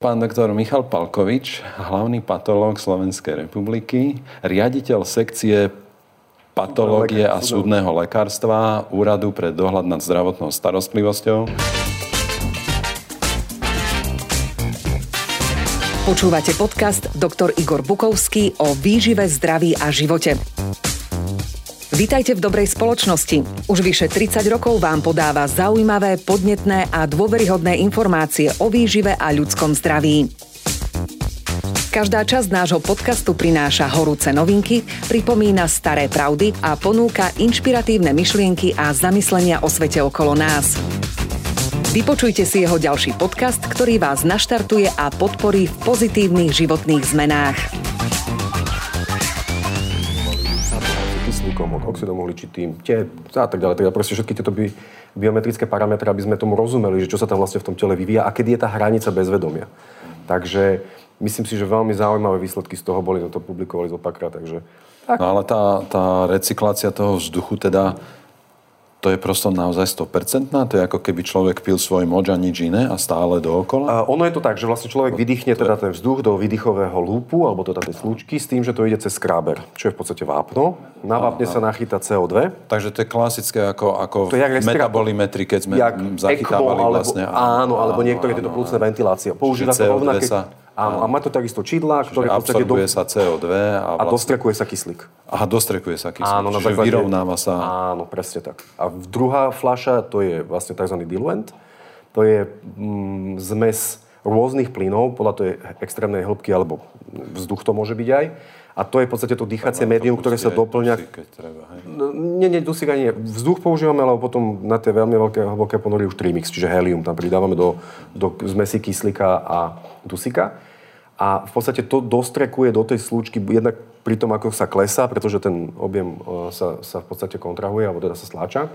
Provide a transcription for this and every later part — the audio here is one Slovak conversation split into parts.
Pán doktor Michal Palkovič, hlavný patológ Slovenskej republiky, riaditeľ sekcie patológie a súdneho lekárstva Úradu pre dohľad nad zdravotnou starostlivosťou. Počúvate podcast Dr. Igor Bukovský o výžive, zdraví a živote. Vítajte v dobrej spoločnosti. Už vyše 30 rokov vám podáva zaujímavé, podnetné a dôveryhodné informácie o výžive a ľudskom zdraví. Každá časť nášho podcastu prináša horúce novinky, pripomína staré pravdy a ponúka inšpiratívne myšlienky a zamyslenia o svete okolo nás. Vypočujte si jeho ďalší podcast, ktorý vás naštartuje a podporí v pozitívnych životných zmenách. Kyslíkom, oxidom uhličitým, tie a tak ďalej. Teda proste všetky tieto bi, biometrické parametre, aby sme tomu rozumeli, že čo sa tam vlastne v tom tele vyvíja a kedy je tá hranica bezvedomia. Takže myslím si, že veľmi zaujímavé výsledky z toho boli, to publikovali zo párkrát, takže tak. No ale tá, tá recyklácia toho vzduchu teda to je prosto naozaj 100%? To je ako keby človek pil svoj moč a nič iné a stále dookola? A ono je to tak, že vlastne človek vydýchne teda ten vzduch do výdychového lúpu alebo teda tej slúčky s tým, že to ide cez skráber, čo je v podstate vápno. Na vápne sa nachýta CO2. Takže to je klasické ako, ako to je v metabolimetri, keď sme jak zachytávali ECMO, alebo, vlastne. Áno, alebo niektoré tieto plúcne ventilácie. Používa to rovnaké... CO2 sa Áno, a má to takisto čidla, ktoré v podstate... absorbuje sa CO2 a, a vlastne, dostrekuje sa kyslík. aha, dostrekuje sa kyslík. Áno, Čiže základe- vyrovnáva sa. Áno, presne tak. A druhá fľaša, to je vlastne tzv. diluent. To je mm, zmes rôznych plynov, podľa tej extrémnej hĺbky, alebo vzduch to môže byť aj. A to je v podstate to dýchacie médium, ktoré sa doplňa... dusík, treba, hej. No, Nie, nie, dusík ani nie. Vzduch používame, ale potom na tie veľmi veľké hlboké ponory už trimix, čiže helium tam pridávame do, do zmesi kyslíka a dusíka. A v podstate to dostrekuje do tej slúčky jednak pri tom, ako sa klesá, pretože ten objem e, sa, sa v podstate kontrahuje, alebo teda sa stláča.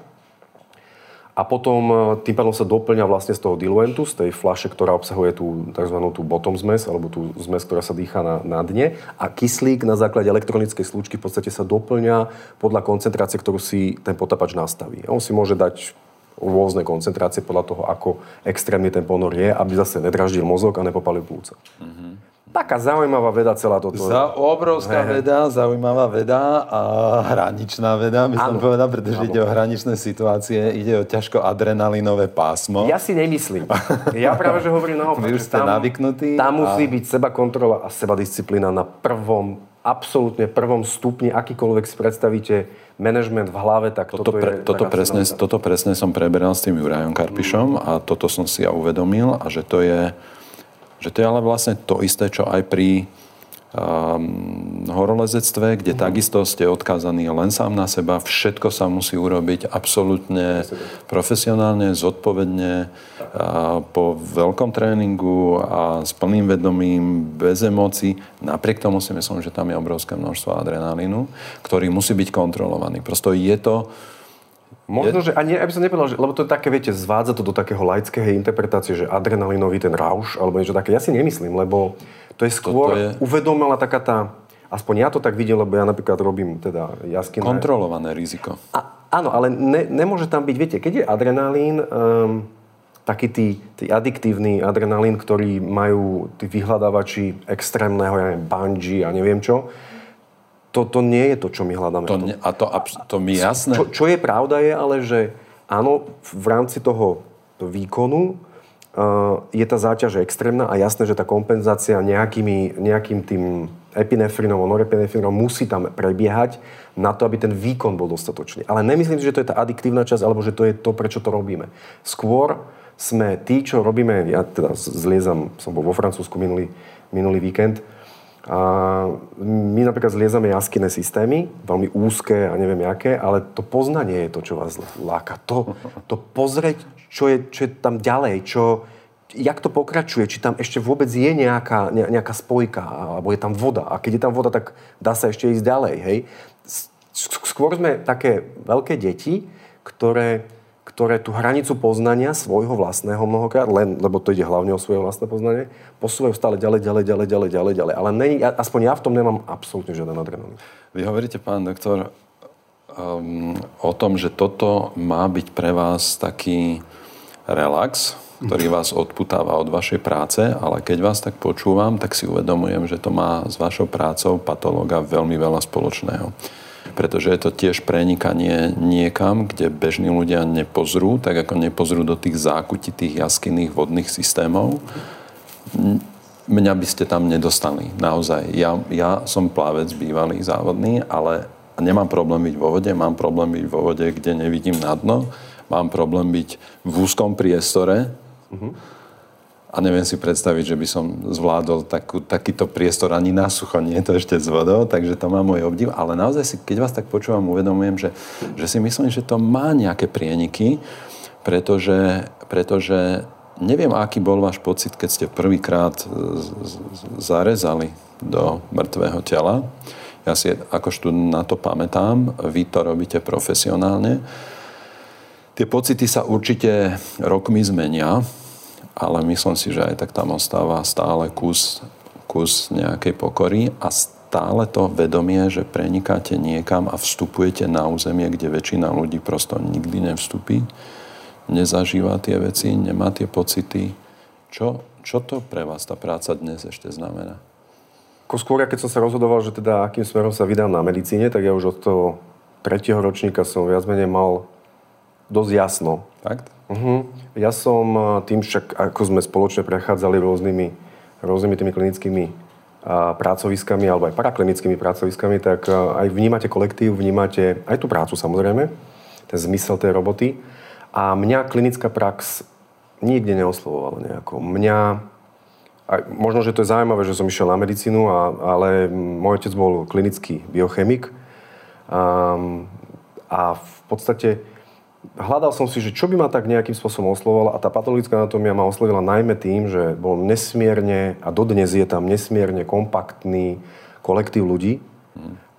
A potom e, tým pádom sa doplňa vlastne z toho diluentu, z tej flaše, ktorá obsahuje tú tzv. tú bottom zmes, alebo tú zmes, ktorá sa dýcha na, na dne. A kyslík na základe elektronickej slúčky v podstate sa doplňa podľa koncentrácie, ktorú si ten potapač nastaví. On si môže dať rôzne koncentrácie podľa toho, ako extrémny ten ponor je, aby zase nedraždil mozog a nepopalil plúca. Taká zaujímavá veda celá toto. Za obrovská hej. veda, zaujímavá veda a hraničná veda, by som povedal, pretože Áno. ide o hraničné situácie, ide o ťažko adrenalinové pásmo. Ja si nemyslím. Ja práve, že hovorím naopak. Vy už ste navyknutí Tam a- musí byť seba kontrola a seba disciplína na prvom, absolútne prvom stupni, akýkoľvek si predstavíte manažment v hlave, tak Toto, toto, pre, je... toto, presne, toto presne som preberal s tým Jurajom Karpišom a toto som si ja uvedomil a že to je, že to je ale vlastne to isté, čo aj pri um, horolezectve, kde takisto ste odkázaní len sám na seba, všetko sa musí urobiť absolútne profesionálne, zodpovedne, a po veľkom tréningu a s plným vedomím, bez emócií. Napriek tomu si myslím, že tam je obrovské množstvo adrenalínu, ktorý musí byť kontrolovaný. Prosto je to, Možno, že, a nie, aby som nepovedal, že, lebo to je také, viete, zvádza to do takého laického interpretácie, že adrenalinový ten rauš, alebo niečo také. Ja si nemyslím, lebo to je skôr Toto je- uvedomila taká tá, aspoň ja to tak vidím, lebo ja napríklad robím teda jaskyné. kontrolované riziko. A, áno, ale ne, nemôže tam byť, viete, keď je adrenalín, um, taký tí, tí adiktívny adrenalín, ktorý majú tí vyhľadávači extrémneho, ja neviem, bungee a neviem čo, to, to nie je to, čo my hľadáme. To, ne, a to, abs- to mi jasné. Čo, čo je pravda je ale, že áno, v rámci toho výkonu uh, je tá záťaž extrémna a jasné, že tá kompenzácia nejakými, nejakým tým epinefrinom, norepinefrinom musí tam prebiehať na to, aby ten výkon bol dostatočný. Ale nemyslím si, že to je tá adiktívna časť, alebo že to je to, prečo to robíme. Skôr sme tí, čo robíme, ja teda zliezam, som bol vo Francúzsku minulý, minulý víkend, a my napríklad zliezame jaskyné systémy, veľmi úzke a neviem aké, ale to poznanie je to, čo vás láka. To, to pozrieť, čo je, čo je tam ďalej, čo, jak to pokračuje, či tam ešte vôbec je nejaká, ne- nejaká spojka, alebo je tam voda. A keď je tam voda, tak dá sa ešte ísť ďalej. Hej? Skôr sme také veľké deti, ktoré ktoré tú hranicu poznania svojho vlastného mnohokrát, len, lebo to ide hlavne o svoje vlastné poznanie, posúvajú stále ďalej, ďalej, ďalej, ďalej, ďalej, ďalej. Ale není, aspoň ja v tom nemám absolútne žiaden adrenalín. Vy hovoríte, pán doktor, um, o tom, že toto má byť pre vás taký relax, ktorý vás odputáva od vašej práce, ale keď vás tak počúvam, tak si uvedomujem, že to má s vašou prácou patológa veľmi veľa spoločného. Pretože je to tiež prenikanie niekam, kde bežní ľudia nepozrú, tak ako nepozrú do tých zákutí, tých jaskinných vodných systémov. Mňa by ste tam nedostali, naozaj. Ja, ja som plavec bývalý, závodný, ale nemám problém byť vo vode, mám problém byť vo vode, kde nevidím na dno, mám problém byť v úzkom priestore, a neviem si predstaviť, že by som zvládol takú, takýto priestor ani na sucho, nie je to ešte s vodou, takže to má môj obdiv. Ale naozaj si, keď vás tak počúvam, uvedomujem, že, že si myslím, že to má nejaké prieniky, pretože, pretože neviem, aký bol váš pocit, keď ste prvýkrát zarezali do mŕtvého tela. Ja si ako študent na to pamätám, vy to robíte profesionálne. Tie pocity sa určite rokmi zmenia, ale myslím si, že aj tak tam ostáva stále kus, kus nejakej pokory a stále to vedomie, že prenikáte niekam a vstupujete na územie, kde väčšina ľudí prosto nikdy nevstupí, nezažíva tie veci, nemá tie pocity. Čo, čo to pre vás tá práca dnes ešte znamená? Skôr, keď som sa rozhodoval, že teda akým smerom sa vydám na medicíne, tak ja už od toho tretieho ročníka som viac menej mal dosť jasno. Fakt? Uh-huh. Ja som eh, tým však, ako sme spoločne prechádzali rôznymi, rôznymi tými klinickými a, eh, pracoviskami alebo aj paraklinickými pracoviskami, tak eh, aj vnímate kolektív, vnímate aj tú prácu samozrejme, ten zmysel tej roboty. A mňa klinická prax nikde neoslovovala nejako. Mňa, aj, možno, že to je zaujímavé, že som išiel na medicínu, a, ale môj otec bol klinický biochemik. A, a v podstate hľadal som si, že čo by ma tak nejakým spôsobom oslovovala a tá patologická anatómia ma oslovila najmä tým, že bol nesmierne a dodnes je tam nesmierne kompaktný kolektív ľudí,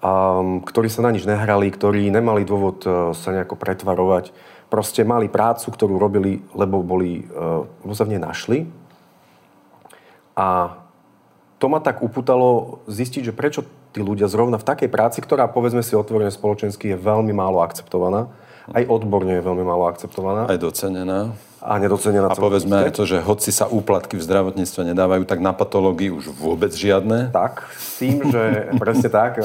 um, ktorí sa na nič nehrali, ktorí nemali dôvod uh, sa nejako pretvarovať. Proste mali prácu, ktorú robili, lebo, boli, uh, lebo sa v nej našli. A to ma tak upútalo zistiť, že prečo tí ľudia zrovna v takej práci, ktorá povedzme si otvorene spoločensky je veľmi málo akceptovaná, aj odborne je veľmi málo akceptovaná. Aj docenená. A nedocenená. A povedzme aj to, že hoci sa úplatky v zdravotníctve nedávajú, tak na patológii už vôbec žiadne. Tak, s tým, že presne tak.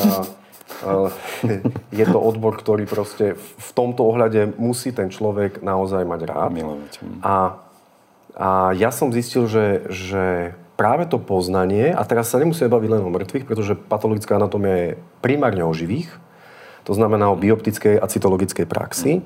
Je to odbor, ktorý proste v tomto ohľade musí ten človek naozaj mať rád. Milovať. Hm. A, a ja som zistil, že, že práve to poznanie, a teraz sa nemusíme baviť len o mŕtvych, pretože patologická anatómia je primárne o živých, to znamená o bioptickej a cytologickej praxi.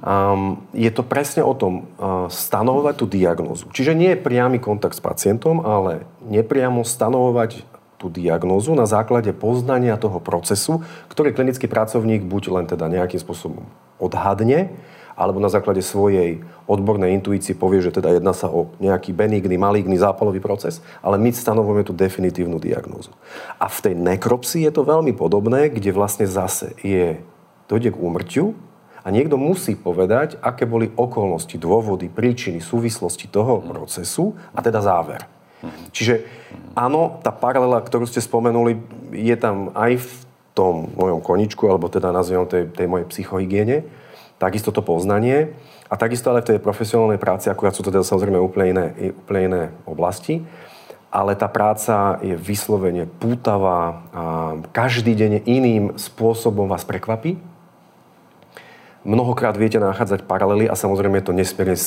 Um, je to presne o tom uh, stanovovať tú diagnózu. Čiže nie je priamy kontakt s pacientom, ale nepriamo stanovovať tú diagnózu na základe poznania toho procesu, ktorý klinický pracovník buď len teda nejakým spôsobom odhadne, alebo na základe svojej odbornej intuície povie, že teda jedná sa o nejaký benigný, maligný zápalový proces, ale my stanovujeme tú definitívnu diagnózu. A v tej nekropsii je to veľmi podobné, kde vlastne zase je, dojde k úmrtiu a niekto musí povedať, aké boli okolnosti, dôvody, príčiny, súvislosti toho procesu a teda záver. Čiže áno, tá paralela, ktorú ste spomenuli, je tam aj v tom mojom koničku, alebo teda nazviem tej, tej mojej psychohygiene, takisto to poznanie a takisto ale v tej profesionálnej práci, akurát sú to teda samozrejme úplne iné, úplne iné oblasti, ale tá práca je vyslovene pútavá a každý deň iným spôsobom vás prekvapí. Mnohokrát viete nachádzať paralely a samozrejme je to nesmierne e,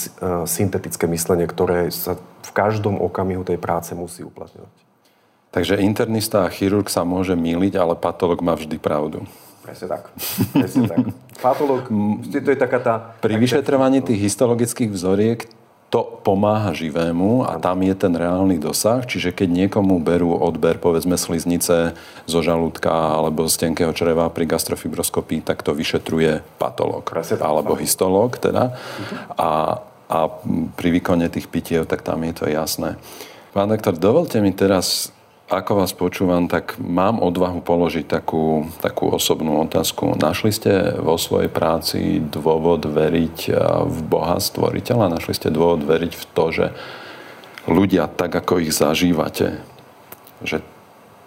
syntetické myslenie, ktoré sa v každom okamihu tej práce musí uplatňovať. Takže internista a chirurg sa môže míliť, ale patolog má vždy pravdu. Presne tak. Presne tak. Patolog, to je taká tá... Pri vyšetrovaní tých histologických vzoriek to pomáha živému a tam je ten reálny dosah. Čiže keď niekomu berú odber, povedzme, sliznice zo žalúdka alebo z tenkého čreva pri gastrofibroskopii, tak to vyšetruje patolog. Alebo histolog teda. A, a pri výkone tých pitiev, tak tam je to jasné. Pán doktor, dovolte mi teraz ako vás počúvam, tak mám odvahu položiť takú, takú osobnú otázku. Našli ste vo svojej práci dôvod veriť v Boha stvoriteľa? Našli ste dôvod veriť v to, že ľudia tak, ako ich zažívate, že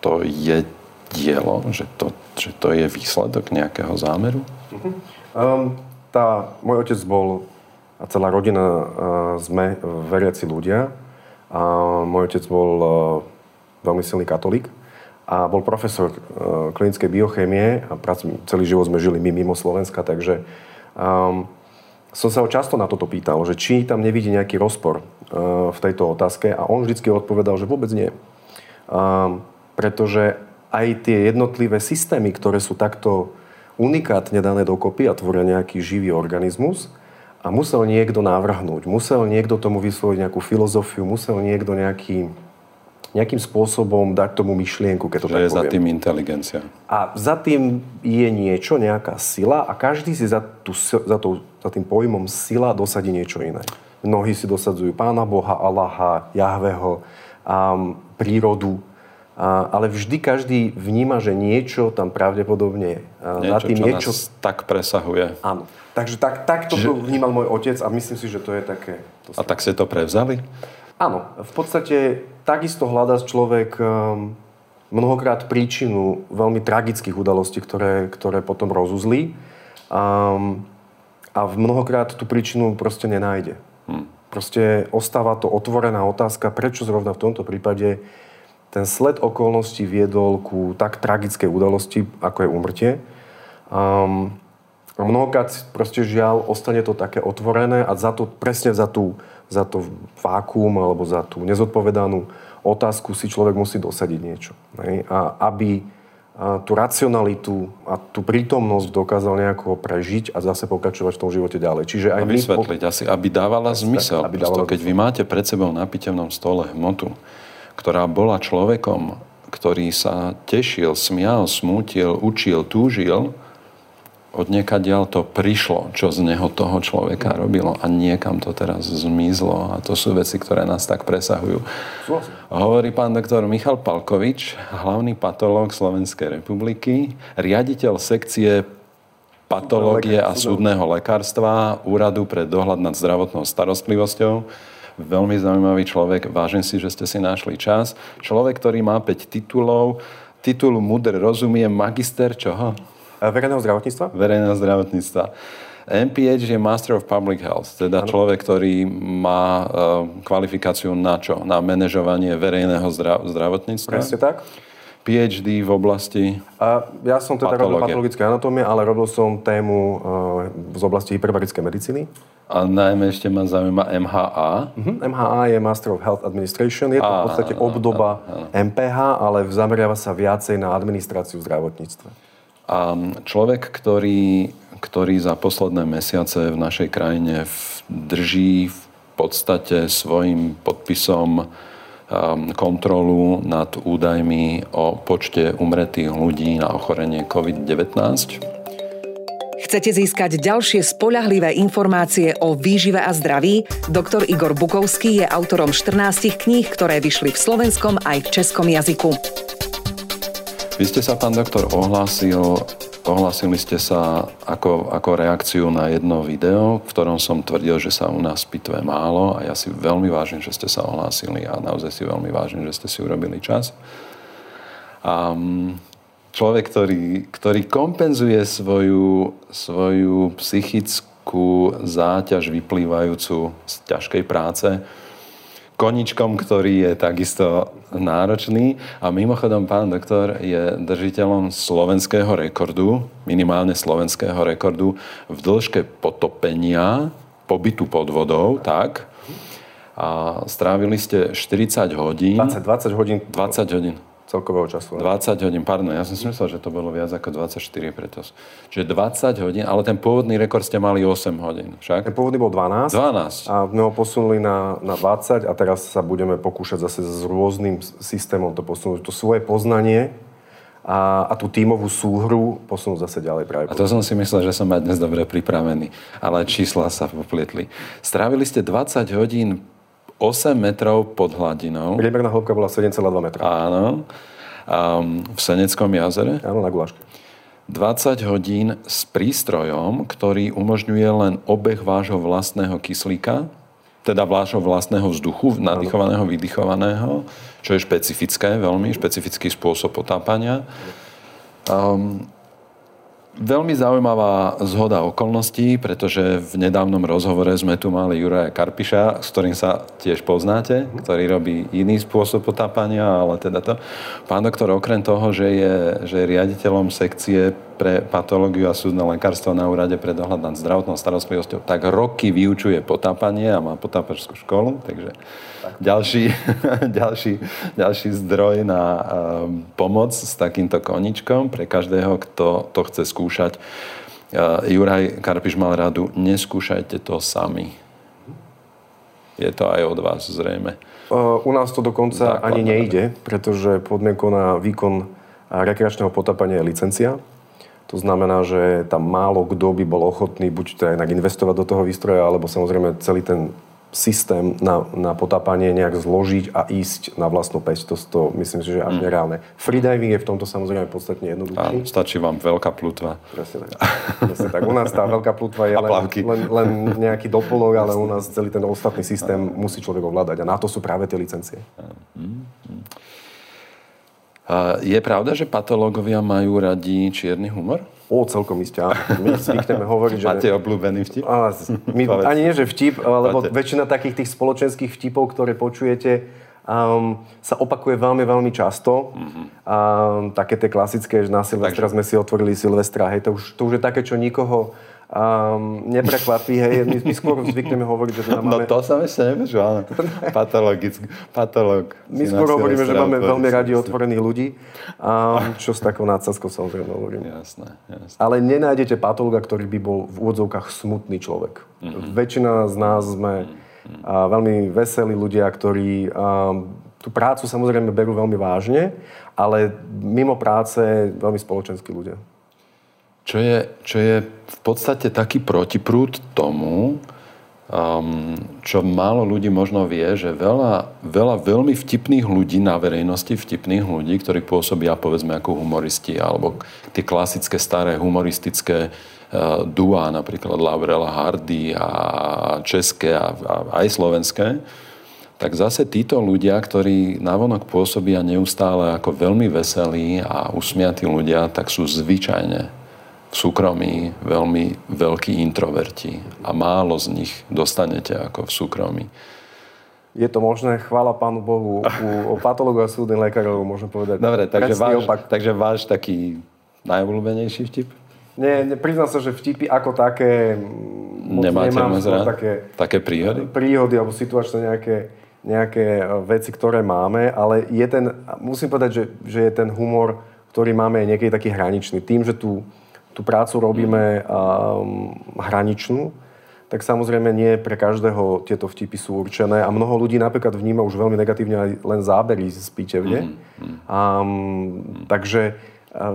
to je dielo, že to, že to je výsledok nejakého zámeru? Uh-huh. Um, tá, môj otec bol a celá rodina uh, sme veriaci ľudia. A môj otec bol uh, veľmi silný katolík a bol profesor uh, klinickej biochémie a celý život sme žili my mimo Slovenska, takže um, som sa ho často na toto pýtal, že či tam nevidí nejaký rozpor uh, v tejto otázke a on vždy odpovedal, že vôbec nie. Um, pretože aj tie jednotlivé systémy, ktoré sú takto unikátne dané dokopy a tvoria nejaký živý organizmus a musel niekto navrhnúť, musel niekto tomu vysloviť nejakú filozofiu, musel niekto nejaký, nejakým spôsobom dať tomu myšlienku, keď to že tak je poviem. za tým inteligencia. A za tým je niečo, nejaká sila a každý si za, tú, za, tú, za tým pojmom sila dosadí niečo iné. Mnohí si dosadzujú Pána Boha, Allaha, Jahveho, um, prírodu, a, ale vždy každý vníma, že niečo tam pravdepodobne Niečo, za tým čo niečo... nás tak presahuje. Áno. Takže tak, tak to Čiže- vnímal môj otec a myslím si, že to je také... To A tak ste to prevzali? Áno, v podstate takisto hľadá človek um, mnohokrát príčinu veľmi tragických udalostí, ktoré, ktoré potom rozuzlí. Um, a v mnohokrát tú príčinu proste nenájde. Hm. Proste ostáva to otvorená otázka, prečo zrovna v tomto prípade ten sled okolností viedol ku tak tragickej udalosti, ako je úmrtie. Um, a mnohokrát proste žiaľ ostane to také otvorené a za to, presne za tú, za to vákuum alebo za tú nezodpovedanú otázku si človek musí dosadiť niečo. Hej? A aby tú racionalitu a tú prítomnosť dokázal nejako prežiť a zase pokračovať v tom živote ďalej. Čiže aj A vysvetliť asi, aby dávala zmysel. aby Prosto, dávala keď vy máte pred sebou na pitevnom stole hmotu, ktorá bola človekom, ktorý sa tešil, smial, smútil, učil, túžil, od niekaďaľ to prišlo, čo z neho toho človeka robilo a niekam to teraz zmizlo a to sú veci, ktoré nás tak presahujú. Hovorí pán doktor Michal Palkovič, hlavný patológ Slovenskej republiky, riaditeľ sekcie patológie a súdneho lekárstva Úradu pre dohľad nad zdravotnou starostlivosťou. Veľmi zaujímavý človek, vážim si, že ste si našli čas. Človek, ktorý má 5 titulov. Titul Mudr rozumie magister čoho? A Verejného zdravotníctva? Verejného zdravotníctva. MPH je Master of Public Health, teda človek, ktorý má e, kvalifikáciu na čo? Na manažovanie verejného zdra- zdravotníctva. Presne tak. PhD v oblasti... A ja som teda robil Patológie. patologické anatómie, ale robil som tému uh, z oblasti hyperbarickej medicíny. A najmä ešte ma zaujíma MHA. Mhm. MHA je Master of Health Administration. Je to v Á, podstate obdoba MPH, ale zameriava sa viacej na administráciu v zdravotníctve. A človek, ktorý, ktorý za posledné mesiace v našej krajine drží v podstate svojim podpisom um, kontrolu nad údajmi o počte umretých ľudí na ochorenie COVID-19. Chcete získať ďalšie spoľahlivé informácie o výžive a zdraví? Doktor Igor Bukovský je autorom 14 kníh, ktoré vyšli v slovenskom aj v českom jazyku. Vy ste sa, pán doktor, ohlásil, ohlásili ste sa ako, ako reakciu na jedno video, v ktorom som tvrdil, že sa u nás pitve málo a ja si veľmi vážim, že ste sa ohlásili a naozaj si veľmi vážim, že ste si urobili čas. A človek, ktorý, ktorý kompenzuje svoju, svoju psychickú záťaž vyplývajúcu z ťažkej práce koničkom, ktorý je takisto náročný. A mimochodom, pán doktor je držiteľom slovenského rekordu, minimálne slovenského rekordu v dĺžke potopenia, pobytu pod vodou, tak. A strávili ste 40 hodín. 20, 20 hodín 20 hodín. Celkového času. 20 hodín, pardon, ja som si myslel, že to bolo viac ako 24 preto. Čiže 20 hodín, ale ten pôvodný rekord ste mali 8 hodín, však? Ten pôvodný bol 12. 12. A sme ho posunuli na, na 20 a teraz sa budeme pokúšať zase s rôznym systémom to posunúť. To svoje poznanie a, a tú tímovú súhru posunúť zase ďalej práve. A to som si myslel, že som aj dnes dobre pripravený. Ale čísla sa poplietli. Strávili ste 20 hodín 8 metrov pod hladinou. Priemerná hĺbka bola 7,2 metra. Áno. Um, v Seneckom jazere. Áno, na guláške. 20 hodín s prístrojom, ktorý umožňuje len obeh vášho vlastného kyslíka, teda vášho vlastného vzduchu, nadýchovaného, vydychovaného, čo je špecifické, veľmi špecifický spôsob potápania. Um, Veľmi zaujímavá zhoda okolností, pretože v nedávnom rozhovore sme tu mali Juraja Karpiša, s ktorým sa tiež poznáte, ktorý robí iný spôsob potápania, ale teda to. Pán doktor, okrem toho, že je, že je riaditeľom sekcie pre patológiu a súdne lekárstvo na úrade pre dohľad nad zdravotnou starostlivosťou, tak roky vyučuje potápanie a má potápačskú školu, takže ďalší, ďalší, ďalší zdroj na um, pomoc s takýmto koničkom pre každého, kto to chce skúšať. Uh, Juraj Karpiš mal radu, neskúšajte to sami. Je to aj od vás zrejme. Uh, u nás to dokonca Základná ani nejde, pretože podmienkou na výkon rekreačného potápania je licencia. To znamená, že tam málo kto by bol ochotný buď to inak investovať do toho výstroja, alebo samozrejme celý ten systém na, na potápanie nejak zložiť a ísť na vlastnú pesť. To, to myslím si, že až mm. nereálne. Freediving je v tomto samozrejme podstatne jednoduchší. stačí vám veľká plutva. Presne tak. Presne tak. U nás tá veľká plutva je len, len, len nejaký doplnok, ale u nás celý ten ostatný systém musí človek ovládať. A na to sú práve tie licencie. Mm. Je pravda, že patológovia majú radi čierny humor? O, celkom isté. My zvykneme hovoriť, že... Máte obľúbený vtip? A, my, ani nie, že vtip, lebo Máte. väčšina takých tých spoločenských vtipov, ktoré počujete, um, sa opakuje veľmi, veľmi často. Mm-hmm. Um, také tie klasické, že na Silvestra Takže... sme si otvorili Silvestra, hej, to už, to už je také, čo nikoho um, neprekvapí. Hej. My, my skôr zvykneme hovoriť, že teda máme... No to som ešte nepočul, áno. Patologický, patolog. My skôr hovoríme, že máme veľmi radi otvorených ľudí, um, čo s takou nádsadzkou samozrejme hovorím. Jasné, jasné. Ale nenájdete patologa, ktorý by bol v úvodzovkách smutný človek. Mm-hmm. Väčšina z nás sme mm-hmm. a, veľmi veselí ľudia, ktorí um, tú prácu samozrejme berú veľmi vážne, ale mimo práce veľmi spoločenskí ľudia. Čo je, čo je v podstate taký protiprúd tomu, um, čo málo ľudí možno vie, že veľa, veľa veľmi vtipných ľudí na verejnosti, vtipných ľudí, ktorí pôsobia povedzme ako humoristi, alebo tie klasické staré humoristické uh, duá, napríklad Laurela Hardy a české a, a aj slovenské, tak zase títo ľudia, ktorí navonok pôsobia neustále ako veľmi veselí a usmiatí ľudia, tak sú zvyčajne súkromí veľmi veľkí introverti a málo z nich dostanete ako v súkromí. Je to možné, chvála Pánu Bohu, u, u patológov a súdnych lekárov môžem povedať. Dobre, takže váš, opak. takže váš taký najobľúbenejší vtip? Nie, ne, priznám sa, že vtipy ako také Nemáte nemám rád? Také, také príhody? Príhody alebo situačné nejaké, nejaké e, veci, ktoré máme, ale je ten, musím povedať, že, že je ten humor, ktorý máme, je niekedy taký hraničný. Tým, že tu tú prácu robíme um, hraničnú, tak samozrejme nie pre každého tieto vtipy sú určené a mnoho ľudí napríklad vníma už veľmi negatívne aj len zábery z pítevne. Mm-hmm. Um, takže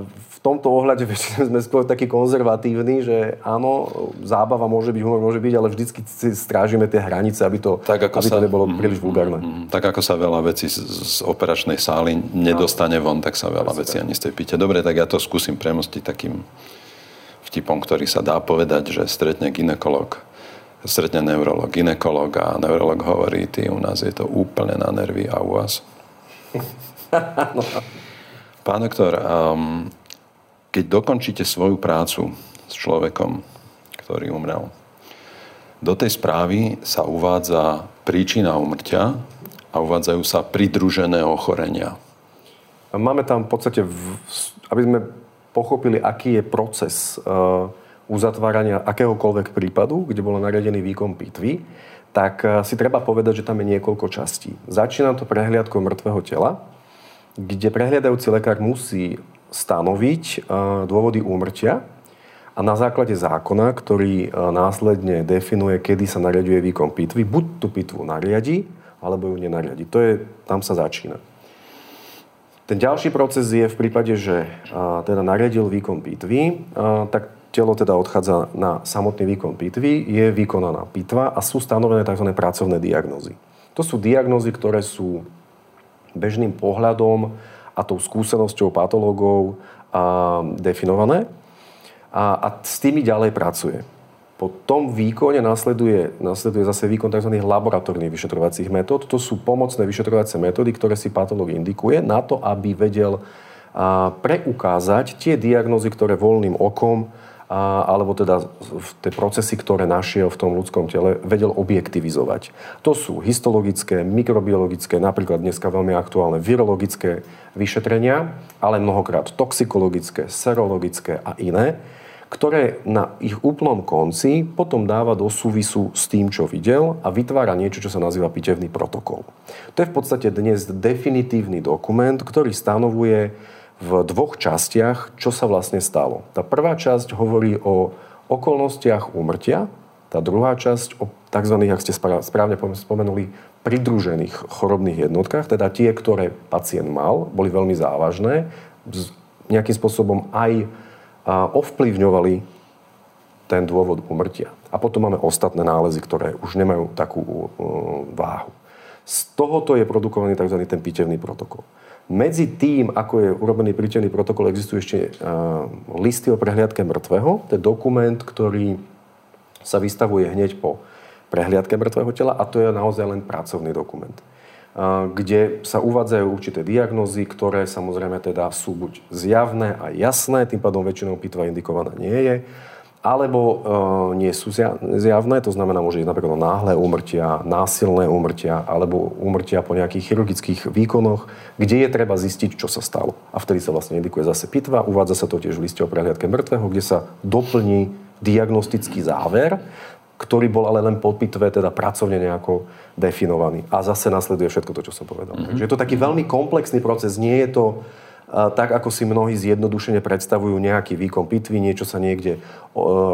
v tomto ohľade sme skôr takí konzervatívni, že áno, zábava môže byť, humor môže byť, ale vždycky si strážime tie hranice, aby to, tak ako aby sa, to nebolo mm, príliš vulgárne. Mm, tak ako sa veľa vecí z, z operačnej sály nedostane von, tak sa veľa vecí ani z tej píte. Dobre, tak ja to skúsim premostiť takým vtipom, ktorý sa dá povedať, že stretne ginekolog, stretne neurolog, ginekolog a neurolog hovorí, ty u nás je to úplne na nervy a u vás. Pán doktor, um, keď dokončíte svoju prácu s človekom, ktorý umrel, do tej správy sa uvádza príčina umrtia a uvádzajú sa pridružené ochorenia. Máme tam v podstate, aby sme pochopili, aký je proces uh, uzatvárania akéhokoľvek prípadu, kde bol nariadený výkon pitvy, tak uh, si treba povedať, že tam je niekoľko častí. Začína to prehliadkou mŕtvého tela, kde prehliadajúci lekár musí stanoviť uh, dôvody úmrtia a na základe zákona, ktorý následne definuje, kedy sa nariaduje výkon pitvy, buď tú pitvu nariadi, alebo ju nenariadi. To je, tam sa začína. Ten ďalší proces je v prípade, že a, teda nariadil výkon pitvy, a, tak telo teda odchádza na samotný výkon pitvy, je vykonaná pitva a sú stanovené tzv. pracovné diagnózy. To sú diagnózy, ktoré sú bežným pohľadom a tou skúsenosťou patológov definované a, a s tými ďalej pracuje. Po tom výkone nasleduje, nasleduje zase výkon tzv. laboratórnych vyšetrovacích metód. To sú pomocné vyšetrovacie metódy, ktoré si patológ indikuje na to, aby vedel preukázať tie diagnózy, ktoré voľným okom alebo teda v tie procesy, ktoré našiel v tom ľudskom tele, vedel objektivizovať. To sú histologické, mikrobiologické, napríklad dneska veľmi aktuálne virologické vyšetrenia, ale mnohokrát toxikologické, serologické a iné, ktoré na ich úplnom konci potom dáva do súvisu s tým, čo videl a vytvára niečo, čo sa nazýva pitevný protokol. To je v podstate dnes definitívny dokument, ktorý stanovuje v dvoch častiach, čo sa vlastne stalo. Tá prvá časť hovorí o okolnostiach úmrtia, tá druhá časť o tzv. ak ste správne spomenuli, pridružených chorobných jednotkách, teda tie, ktoré pacient mal, boli veľmi závažné, nejakým spôsobom aj ovplyvňovali ten dôvod umrtia. A potom máme ostatné nálezy, ktoré už nemajú takú váhu. Z tohoto je produkovaný tzv. ten pitevný protokol. Medzi tým, ako je urobený príčený protokol, existuje ešte listy o prehliadke mŕtvého. To je dokument, ktorý sa vystavuje hneď po prehliadke mŕtvého tela a to je naozaj len pracovný dokument kde sa uvádzajú určité diagnózy, ktoré samozrejme teda sú buď zjavné a jasné, tým pádom väčšinou pitva indikovaná nie je, alebo e, nie sú zjavné, to znamená, môže ísť napríklad o náhle úmrtia, násilné úmrtia, alebo úmrtia po nejakých chirurgických výkonoch, kde je treba zistiť, čo sa stalo. A vtedy sa vlastne indikuje zase pitva, uvádza sa to tiež v liste o prehliadke mŕtvého, kde sa doplní diagnostický záver, ktorý bol ale len po pitve, teda pracovne nejako definovaný. A zase nasleduje všetko to, čo som povedal. Mm-hmm. Takže je to taký veľmi komplexný proces. Nie je to tak ako si mnohí zjednodušene predstavujú nejaký výkon pitvy, niečo sa niekde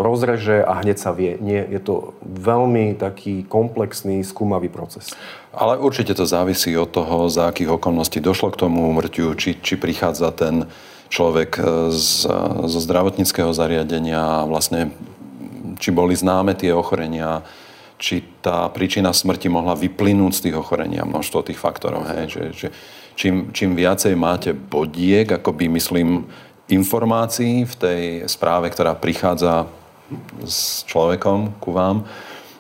rozreže a hneď sa vie. Nie, je to veľmi taký komplexný, skúmavý proces. Ale určite to závisí od toho, za akých okolností došlo k tomu umrtiu, či, či prichádza ten človek e, z, zo zdravotníckého zariadenia a vlastne či boli známe tie ochorenia, či tá príčina smrti mohla vyplynúť z tých ochorenia, množstvo tých faktorov. Hej, že, že, čím, čím viacej máte bodiek, by myslím, informácií v tej správe, ktorá prichádza s človekom ku vám,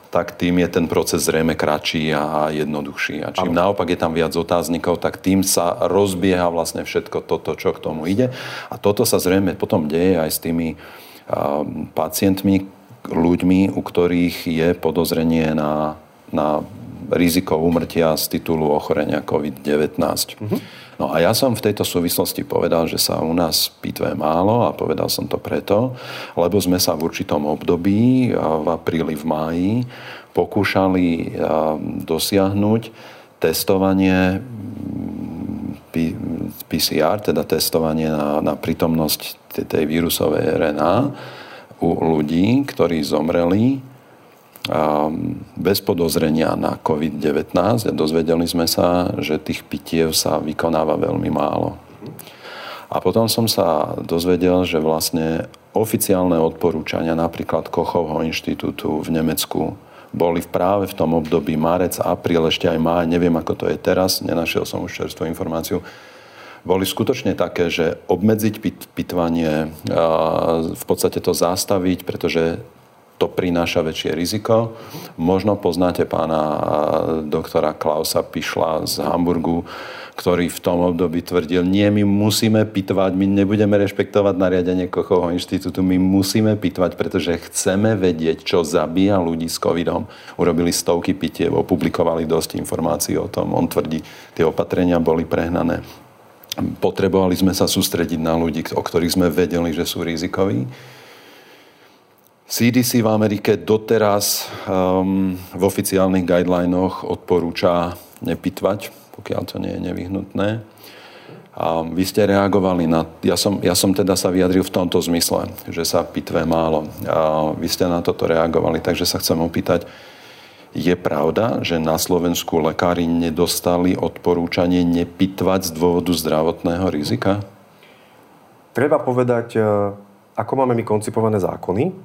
tak tým je ten proces zrejme kratší a jednoduchší. A čím ano. naopak je tam viac otáznikov, tak tým sa rozbieha vlastne všetko toto, čo k tomu ide. A toto sa zrejme potom deje aj s tými pacientmi, ľuďmi, u ktorých je podozrenie na, na riziko úmrtia z titulu ochorenia COVID-19. Mm-hmm. No a ja som v tejto súvislosti povedal, že sa u nás pitve málo a povedal som to preto, lebo sme sa v určitom období, v apríli, v máji, pokúšali dosiahnuť testovanie PCR, teda testovanie na, na prítomnosť tej vírusovej RNA u ľudí, ktorí zomreli bez podozrenia na COVID-19 a dozvedeli sme sa, že tých pitiev sa vykonáva veľmi málo. A potom som sa dozvedel, že vlastne oficiálne odporúčania napríklad Kochovho inštitútu v Nemecku boli práve v tom období marec, apríl, ešte aj máj, neviem ako to je teraz, nenašiel som už čerstvú informáciu, boli skutočne také, že obmedziť pit, pitvanie, v podstate to zastaviť, pretože to prináša väčšie riziko. Možno poznáte pána doktora Klausa Pišla z Hamburgu, ktorý v tom období tvrdil, nie, my musíme pitvať, my nebudeme rešpektovať nariadenie Kochovho inštitútu, my musíme pitvať, pretože chceme vedieť, čo zabíja ľudí s covidom. Urobili stovky pitiev, opublikovali dosť informácií o tom. On tvrdí, tie opatrenia boli prehnané. Potrebovali sme sa sústrediť na ľudí, o ktorých sme vedeli, že sú rizikoví CDC v Amerike doteraz um, v oficiálnych guidelinoch odporúča nepitvať, pokiaľ to nie je nevyhnutné. A vy ste reagovali na... Ja som, ja som teda sa vyjadril v tomto zmysle, že sa pitve málo. A vy ste na toto reagovali, takže sa chcem opýtať, je pravda, že na Slovensku lekári nedostali odporúčanie nepitvať z dôvodu zdravotného rizika? Treba povedať, e, ako máme my koncipované zákony,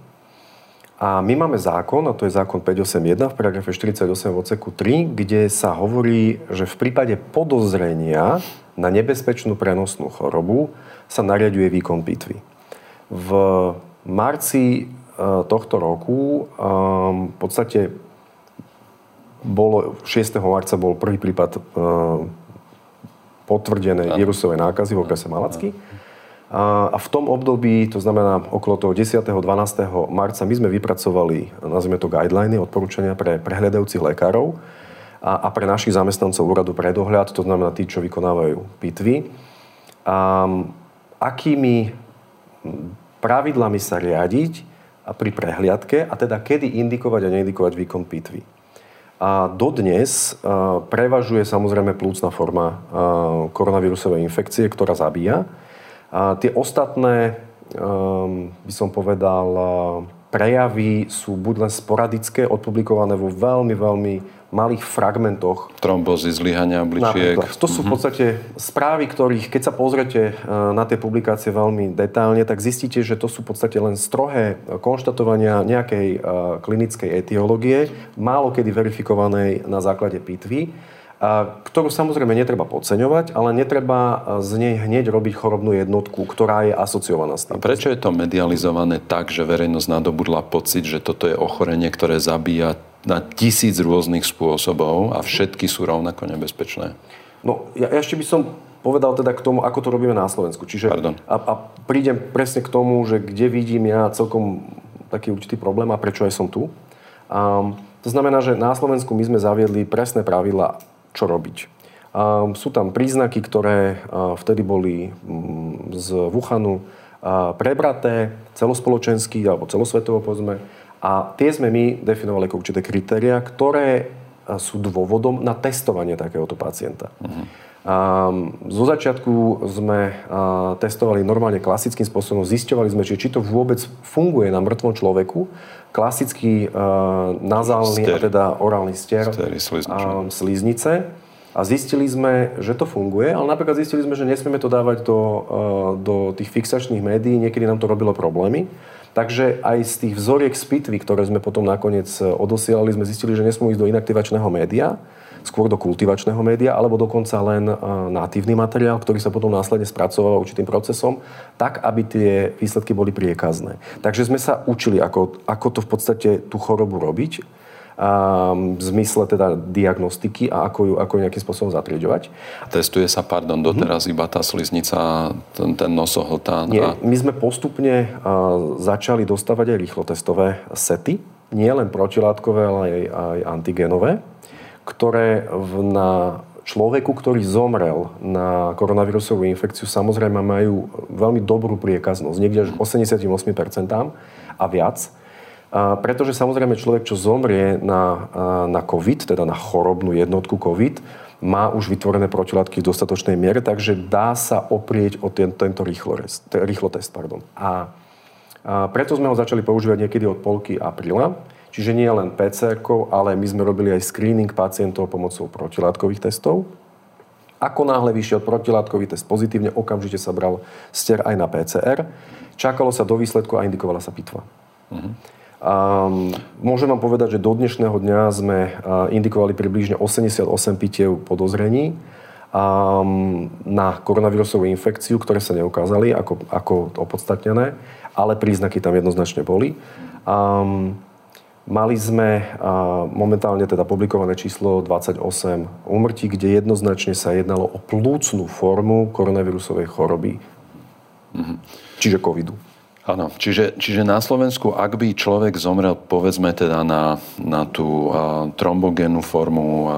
a my máme zákon, a to je zákon 581 v paragrafe 48 v odseku 3, kde sa hovorí, že v prípade podozrenia na nebezpečnú prenosnú chorobu sa nariaduje výkon pitvy. V marci e, tohto roku e, v podstate bolo, 6. marca bol prvý prípad e, potvrdenej vírusovej nákazy v okrese Malacky. A v tom období, to znamená okolo toho 10. 12. marca, my sme vypracovali, nazvime to guideliny, odporúčania pre prehľadajúcich lekárov a, a pre našich zamestnancov úradu pre dohľad, to znamená tí, čo vykonávajú pitvy. A, akými pravidlami sa riadiť a pri prehliadke a teda kedy indikovať a neindikovať výkon pitvy. A dodnes prevažuje samozrejme plúcna forma koronavírusovej infekcie, ktorá zabíja. A tie ostatné, um, by som povedal, prejavy sú buď len sporadické, odpublikované vo veľmi, veľmi malých fragmentoch. Trombozy, zlyhania obličiek. To sú v mhm. podstate správy, ktorých, keď sa pozrete uh, na tie publikácie veľmi detailne, tak zistíte, že to sú v podstate len strohé konštatovania nejakej uh, klinickej etiológie, málo kedy verifikovanej na základe pitvy ktorú samozrejme netreba podceňovať, ale netreba z nej hneď robiť chorobnú jednotku, ktorá je asociovaná s tým. A prečo je to medializované tak, že verejnosť nadobudla pocit, že toto je ochorenie, ktoré zabíja na tisíc rôznych spôsobov a všetky sú rovnako nebezpečné? No, ja ešte by som povedal teda k tomu, ako to robíme na Slovensku. Čiže Pardon. a, a prídem presne k tomu, že kde vidím ja celkom taký určitý problém a prečo aj som tu. Um, to znamená, že na Slovensku my sme zaviedli presné pravidla čo robiť. A sú tam príznaky, ktoré vtedy boli z Wuhanu prebraté celospoločensky alebo celosvetovo povedzme. A tie sme my definovali ako určité kritéria, ktoré sú dôvodom na testovanie takéhoto pacienta. Uh-huh. A zo začiatku sme testovali normálne klasickým spôsobom, zisťovali sme, či, či to vôbec funguje na mŕtvom človeku. Klasický nazálny a teda orálny stier sliznice. A zistili sme, že to funguje, ale napríklad zistili sme, že nesmieme to dávať do, eh, do tých fixačných médií, niekedy nám to robilo problémy. Takže aj z tých vzoriek z pitvy, ktoré sme potom nakoniec eh, odosielali, sme zistili, že nesmú ísť do inaktivačného média, skôr do kultivačného média, alebo dokonca len eh, natívny materiál, ktorý sa potom následne spracoval určitým procesom, tak, aby tie výsledky boli priekazné. Takže sme sa učili, ako, ako to v podstate tú chorobu robiť v zmysle teda diagnostiky a ako ju, ako ju nejakým spôsobom zatrieďovať. Testuje sa, pardon, doteraz mm-hmm. iba tá sliznica, ten, ten nosohltán? Nie, a... my sme postupne začali dostávať aj rýchlotestové sety, nie len protilátkové, ale aj, aj antigenové, ktoré na človeku, ktorý zomrel na koronavírusovú infekciu, samozrejme majú veľmi dobrú priekaznosť, niekde až 88% a viac pretože samozrejme človek, čo zomrie na, na COVID, teda na chorobnú jednotku COVID, má už vytvorené protilátky v dostatočnej miere, takže dá sa oprieť o ten, tento rýchlotest. rýchlotest. A, a preto sme ho začali používať niekedy od polky apríla. Čiže nie len pcr ale my sme robili aj screening pacientov pomocou protilátkových testov. Ako náhle vyšiel protilátkový test pozitívne, okamžite sa bral ster aj na PCR. Čakalo sa do výsledku a indikovala sa pitva. Uh-huh. Um, môžem vám povedať, že do dnešného dňa sme indikovali približne 88 pitiev podozrení um, na koronavírusovú infekciu, ktoré sa neukázali ako, ako opodstatnené, ale príznaky tam jednoznačne boli. Um, Mali sme momentálne teda publikované číslo 28 úmrtí, kde jednoznačne sa jednalo o plúcnú formu koronavírusovej choroby, mm-hmm. čiže covidu. Áno, čiže, čiže na Slovensku, ak by človek zomrel, povedzme teda na, na tú uh, trombogénnu formu, um,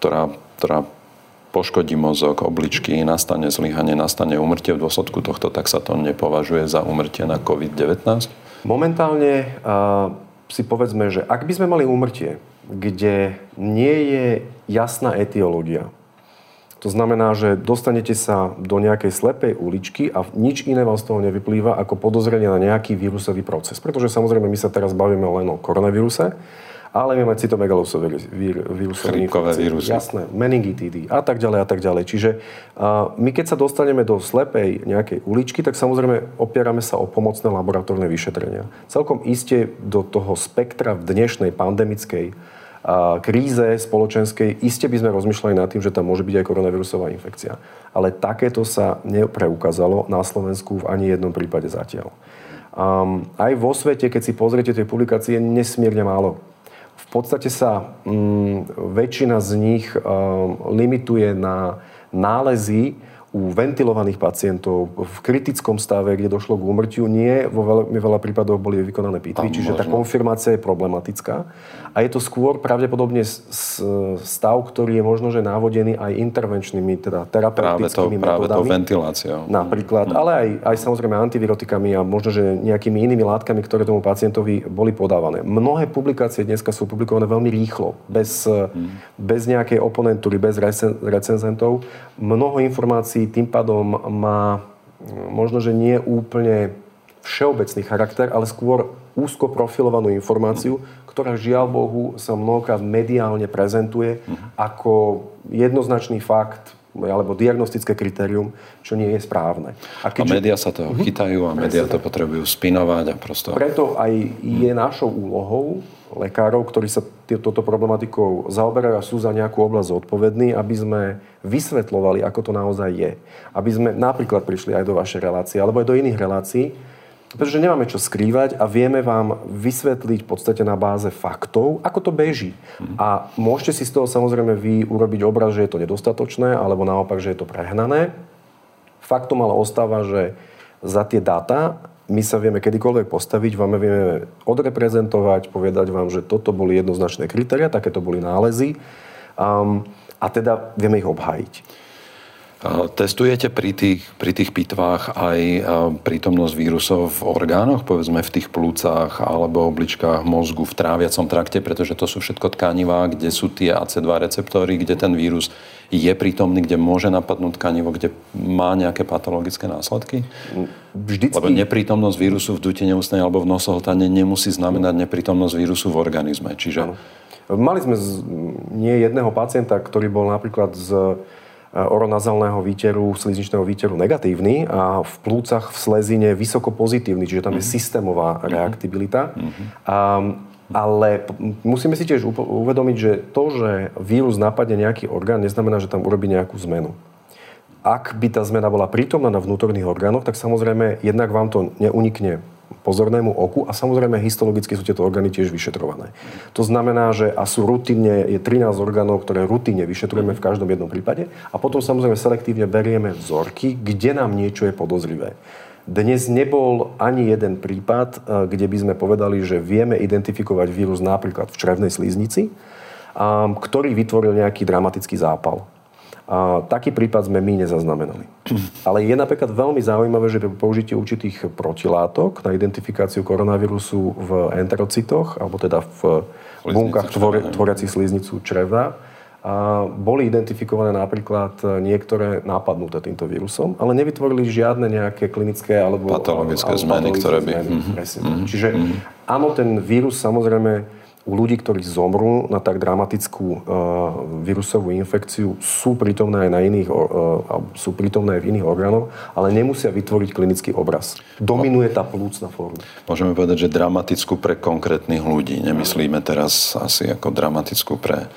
ktorá, ktorá poškodí mozog, obličky, nastane zlyhanie, nastane umrtie v dôsledku tohto, tak sa to nepovažuje za umrtie na COVID-19? Momentálne uh, si povedzme, že ak by sme mali umrtie, kde nie je jasná etiológia, to znamená, že dostanete sa do nejakej slepej uličky a nič iné vám z toho nevyplýva ako podozrenie na nejaký vírusový proces. Pretože samozrejme my sa teraz bavíme len o koronavíruse, ale my máme cytomegalosové vírusové vírusy. Jasné, meningitidy a tak ďalej a tak ďalej. Čiže a my keď sa dostaneme do slepej nejakej uličky, tak samozrejme opierame sa o pomocné laboratórne vyšetrenia. Celkom iste do toho spektra v dnešnej pandemickej kríze spoločenskej, iste by sme rozmýšľali nad tým, že tam môže byť aj koronavírusová infekcia. Ale takéto sa nepreukázalo na Slovensku v ani jednom prípade zatiaľ. Um, aj vo svete, keď si pozriete tie publikácie, nesmierne málo. Podstate sa um, väčšina z nich um, limituje na, nálezy u ventilovaných pacientov v kritickom stave, kde došlo k úmrtiu, nie vo veľmi veľa prípadoch boli vykonané pitvy, čiže možno. tá konfirmácia je problematická. A je to skôr pravdepodobne stav, ktorý je možno že návodený aj intervenčnými, teda terapeutickými práve to, práve to ventiláciou. Napríklad, hmm. ale aj, aj samozrejme antivirotikami a možno, že nejakými inými látkami, ktoré tomu pacientovi boli podávané. Mnohé publikácie dneska sú publikované veľmi rýchlo, bez, hmm. bez nejakej oponentúry, bez recenzentov. Mnoho informácií tým pádom má možno, že nie úplne všeobecný charakter, ale skôr úzko profilovanú informáciu, ktorá žiaľ Bohu sa mnohokrát mediálne prezentuje ako jednoznačný fakt alebo diagnostické kritérium, čo nie je správne. A, keďže... a médiá sa toho chytajú a médiá to potrebujú spinovať a prosto... Preto aj je našou úlohou lekárov, ktorí sa touto problematikou zaoberajú a sú za nejakú oblasť zodpovední, aby sme vysvetľovali, ako to naozaj je. Aby sme napríklad prišli aj do vašej relácie, alebo aj do iných relácií, pretože nemáme čo skrývať a vieme vám vysvetliť v podstate na báze faktov, ako to beží. A môžete si z toho samozrejme vy urobiť obraz, že je to nedostatočné, alebo naopak, že je to prehnané. Faktom ale ostáva, že za tie dáta my sa vieme kedykoľvek postaviť, vám vieme odreprezentovať, povedať vám, že toto boli jednoznačné kritéria, takéto boli nálezy um, a teda vieme ich obhájiť. Testujete pri tých, pri tých pitvách aj prítomnosť vírusov v orgánoch, povedzme v tých plúcach alebo obličkách mozgu, v tráviacom trakte, pretože to sú všetko tkanivá, kde sú tie AC2 receptory, kde ten vírus je prítomný, kde môže napadnúť tkanivo, kde má nejaké patologické následky? Vždycky... Lebo neprítomnosť vírusu v dutine ústnej alebo v nosohltane nemusí znamenať neprítomnosť vírusu v organizme. Čiže... Mali sme z, nie jedného pacienta, ktorý bol napríklad z oronazálneho výteru, slizničného výteru negatívny a v plúcach v slezine vysoko pozitívny, čiže tam je mhm. systémová mhm. reaktibilita. Mm-hmm. A, ale musíme si tiež uvedomiť, že to, že vírus napadne nejaký orgán, neznamená, že tam urobí nejakú zmenu. Ak by tá zmena bola prítomná na vnútorných orgánoch, tak samozrejme jednak vám to neunikne pozornému oku a samozrejme histologicky sú tieto orgány tiež vyšetrované. To znamená, že a sú rutinne, je 13 orgánov, ktoré rutinne vyšetrujeme v každom jednom prípade a potom samozrejme selektívne berieme vzorky, kde nám niečo je podozrivé. Dnes nebol ani jeden prípad, e, kde by sme povedali, že vieme identifikovať vírus napríklad v črevnej sliznici, ktorý vytvoril nejaký dramatický zápal. A taký prípad sme my nezaznamenali. Ale je napríklad veľmi zaujímavé, že pri použití určitých protilátok na identifikáciu koronavírusu v enterocitoch, alebo teda v bunkách tvor, tvoriacich sliznicu čreva, a boli identifikované napríklad niektoré nápadnuté týmto vírusom, ale nevytvorili žiadne nejaké klinické alebo patologické alebo zmeny, ktoré by... Zmeny, mm-hmm. Čiže mm-hmm. áno, ten vírus samozrejme u ľudí, ktorí zomrú na tak dramatickú uh, vírusovú infekciu, sú prítomné aj na iných, uh, sú prítomné aj v iných orgánoch, ale nemusia vytvoriť klinický obraz. Dominuje tá plúcna forma. Môžeme povedať, že dramatickú pre konkrétnych ľudí. Nemyslíme teraz asi ako dramatickú pre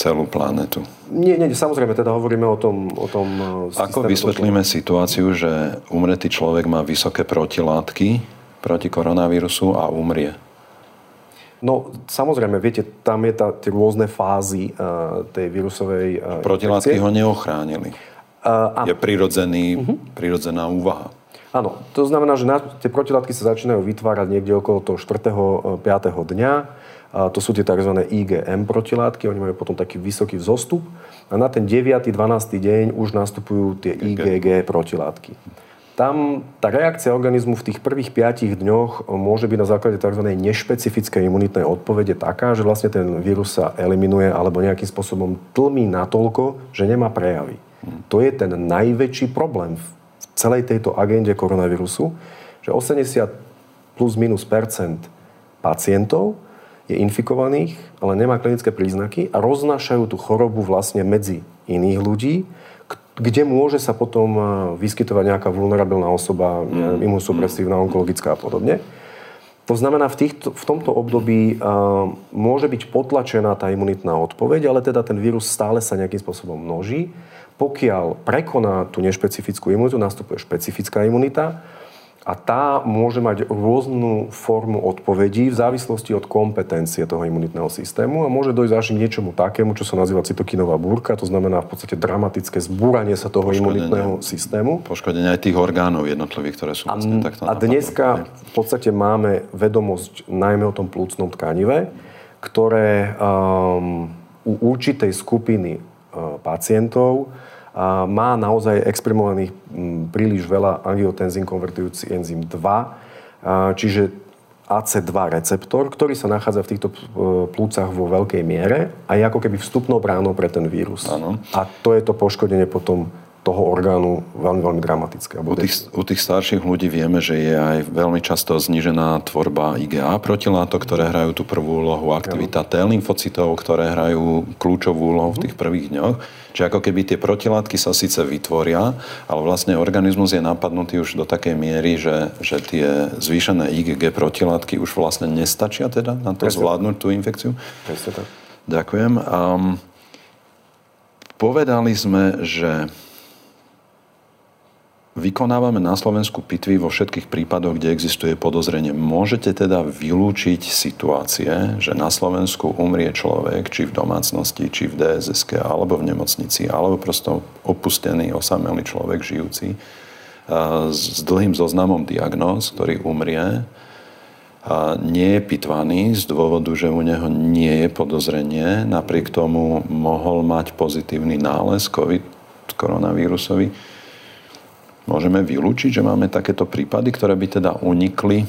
celú planetu. Nie, nie, samozrejme, teda hovoríme o tom... O tom e, Ako vysvetlíme situáciu, že umretý človek má vysoké protilátky proti koronavírusu a umrie? No, samozrejme, viete, tam je tá, tie rôzne fázy uh, tej vírusovej uh, Protilátky ho neochránili. Uh, je prirodzený, uh-huh. prirodzená úvaha. Áno, to znamená, že na, tie protilátky sa začínajú vytvárať niekde okolo toho 4. 5. dňa. A to sú tie tzv. IgM protilátky, oni majú potom taký vysoký vzostup. A na ten 9. 12. deň už nastupujú tie IgG protilátky tam tá reakcia organizmu v tých prvých 5 dňoch môže byť na základe tzv. nešpecifickej imunitnej odpovede taká, že vlastne ten vírus sa eliminuje alebo nejakým spôsobom tlmí natoľko, že nemá prejavy. To je ten najväčší problém v celej tejto agende koronavírusu, že 80 plus minus percent pacientov je infikovaných, ale nemá klinické príznaky a roznášajú tú chorobu vlastne medzi iných ľudí, kde môže sa potom eh, vyskytovať nejaká vulnerabilná osoba, mm. imunosupresívna, onkologická a podobne. To znamená, v, týchto, v tomto období uh, môže byť potlačená tá imunitná odpoveď, ale teda ten vírus stále sa nejakým spôsobom množí. Pokiaľ prekoná tú nešpecifickú imunitu, nastupuje špecifická imunita a tá môže mať rôznu formu odpovedí v závislosti od kompetencie toho imunitného systému a môže dojsť až k niečomu takému, čo sa nazýva cytokinová búrka, to znamená v podstate dramatické zbúranie sa toho imunitného systému. Poškodenie aj tých orgánov jednotlivých, ktoré sú vlastne takto A dneska v podstate máme vedomosť najmä o tom plúcnom tkanive, ktoré um, u určitej skupiny uh, pacientov má naozaj exprimovaných príliš veľa angiotenzín konvertujúci enzym 2, čiže AC2 receptor, ktorý sa nachádza v týchto e, plúcach vo veľkej miere a je ako keby vstupnou bránou pre ten vírus. Ano. A to je to poškodenie potom toho orgánu veľmi, veľmi dramatické. U tých, u tých starších ľudí vieme, že je aj veľmi často znížená tvorba IgA protilátok, ktoré hrajú tú prvú úlohu, aktivita T lymfocytov, ktoré hrajú kľúčovú úlohu v tých prvých dňoch. Čiže ako keby tie protilátky sa síce vytvoria, ale vlastne organizmus je napadnutý už do takej miery, že, že tie zvýšené IgG protilátky už vlastne nestačia teda na to Presne. zvládnuť tú infekciu. Presne tak. Ďakujem. Um, povedali sme, že Vykonávame na Slovensku pitvy vo všetkých prípadoch, kde existuje podozrenie. Môžete teda vylúčiť situácie, že na Slovensku umrie človek, či v domácnosti, či v DSSK, alebo v nemocnici, alebo prosto opustený, osamelý človek žijúci s dlhým zoznamom diagnóz, ktorý umrie, a nie je pitvaný z dôvodu, že u neho nie je podozrenie, napriek tomu mohol mať pozitívny nález COVID koronavírusový Môžeme vylúčiť, že máme takéto prípady, ktoré by teda unikli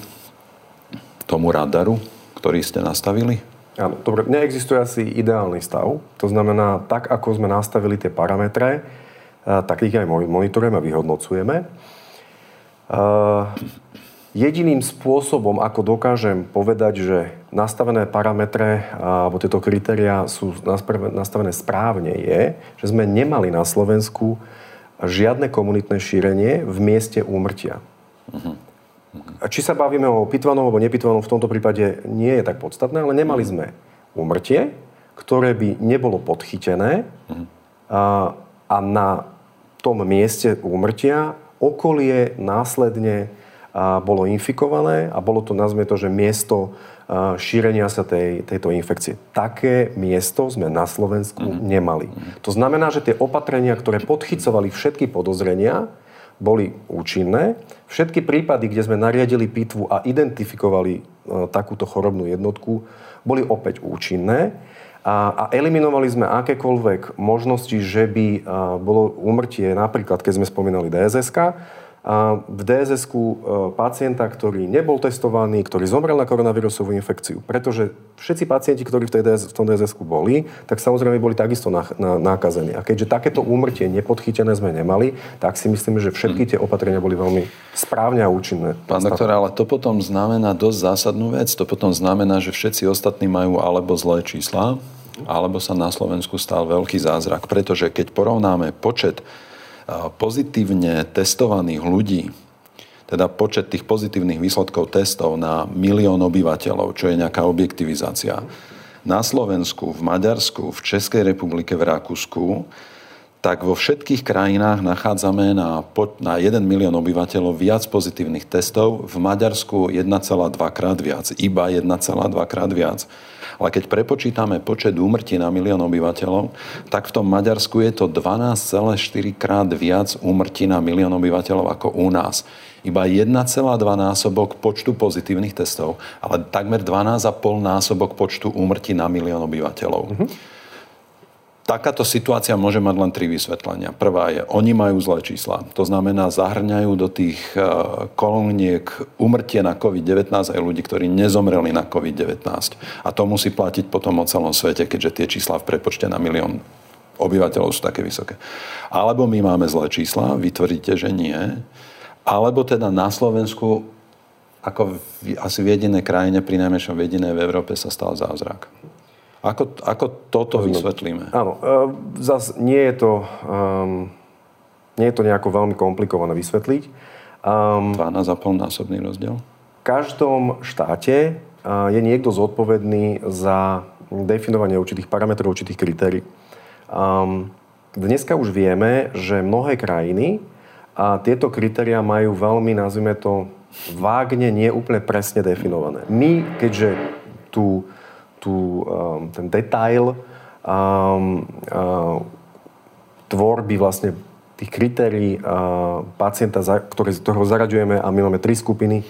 tomu radaru, ktorý ste nastavili? Áno, dobre, neexistuje asi ideálny stav. To znamená, tak ako sme nastavili tie parametre, eh, tak ich aj monitorujeme a vyhodnocujeme. Eh, jediným spôsobom, ako dokážem povedať, že nastavené parametre alebo tieto kritéria sú nastavené správne, je, že sme nemali na Slovensku žiadne komunitné šírenie v mieste úmrtia. Uh-huh. A či sa bavíme o pitvanom alebo nepitvanom, v tomto prípade nie je tak podstatné, ale nemali sme úmrtie, ktoré by nebolo podchytené uh-huh. a, a na tom mieste úmrtia okolie následne a bolo infikované a bolo to, nazvime to, že miesto šírenia sa tej, tejto infekcie. Také miesto sme na Slovensku mm-hmm. nemali. Mm-hmm. To znamená, že tie opatrenia, ktoré podchycovali všetky podozrenia, boli účinné. Všetky prípady, kde sme nariadili pitvu a identifikovali e, takúto chorobnú jednotku, boli opäť účinné. A, a eliminovali sme akékoľvek možnosti, že by a, e, bolo úmrtie, napríklad keď sme spomínali DSSK, v dss e, pacienta, ktorý nebol testovaný, ktorý zomrel na koronavírusovú infekciu. Pretože všetci pacienti, ktorí v, tej DS, v tom dss boli, tak samozrejme boli takisto na, na, nákazení. A keďže takéto úmrtie nepodchytené sme nemali, tak si myslíme, že všetky tie opatrenia boli veľmi správne a účinné. Pán doktor, ale to potom znamená dosť zásadnú vec. To potom znamená, že všetci ostatní majú alebo zlé čísla, alebo sa na Slovensku stal veľký zázrak. Pretože keď porovnáme počet pozitívne testovaných ľudí, teda počet tých pozitívnych výsledkov testov na milión obyvateľov, čo je nejaká objektivizácia. Na Slovensku, v Maďarsku, v Českej republike, v Rakúsku, tak vo všetkých krajinách nachádzame na, na 1 milión obyvateľov viac pozitívnych testov, v Maďarsku 1,2 krát viac, iba 1,2 krát viac. Ale keď prepočítame počet úmrtí na milión obyvateľov, tak v tom Maďarsku je to 12,4 krát viac úmrtí na milión obyvateľov ako u nás. Iba 1,2 násobok počtu pozitívnych testov, ale takmer 12,5 násobok počtu úmrtí na milión obyvateľov. Mm-hmm. Takáto situácia môže mať len tri vysvetlenia. Prvá je, oni majú zlé čísla. To znamená, zahrňajú do tých e, kolóniek umrtie na COVID-19 aj ľudí, ktorí nezomreli na COVID-19. A to musí platiť potom o celom svete, keďže tie čísla v prepočte na milión obyvateľov sú také vysoké. Alebo my máme zlé čísla, vy tvrdíte, že nie. Alebo teda na Slovensku, ako v, asi v jedinej krajine, pri najmenšom v jedinej v Európe sa stal zázrak. Ako, ako toto vysvetlíme? Áno, e, zase nie je to, um, nie je to nejako veľmi komplikované vysvetliť. Um, 12,5 násobný rozdiel? V každom štáte uh, je niekto zodpovedný za definovanie určitých parametrov, určitých kritérií. Um, dneska už vieme, že mnohé krajiny a tieto kritéria majú veľmi, nazvime to, vágne, nie úplne presne definované. My, keďže tú, tú, um, ten detail um, uh, tvorby vlastne tých kritérií pacienta, ktoré, ktorého zaraďujeme a my máme tri skupiny,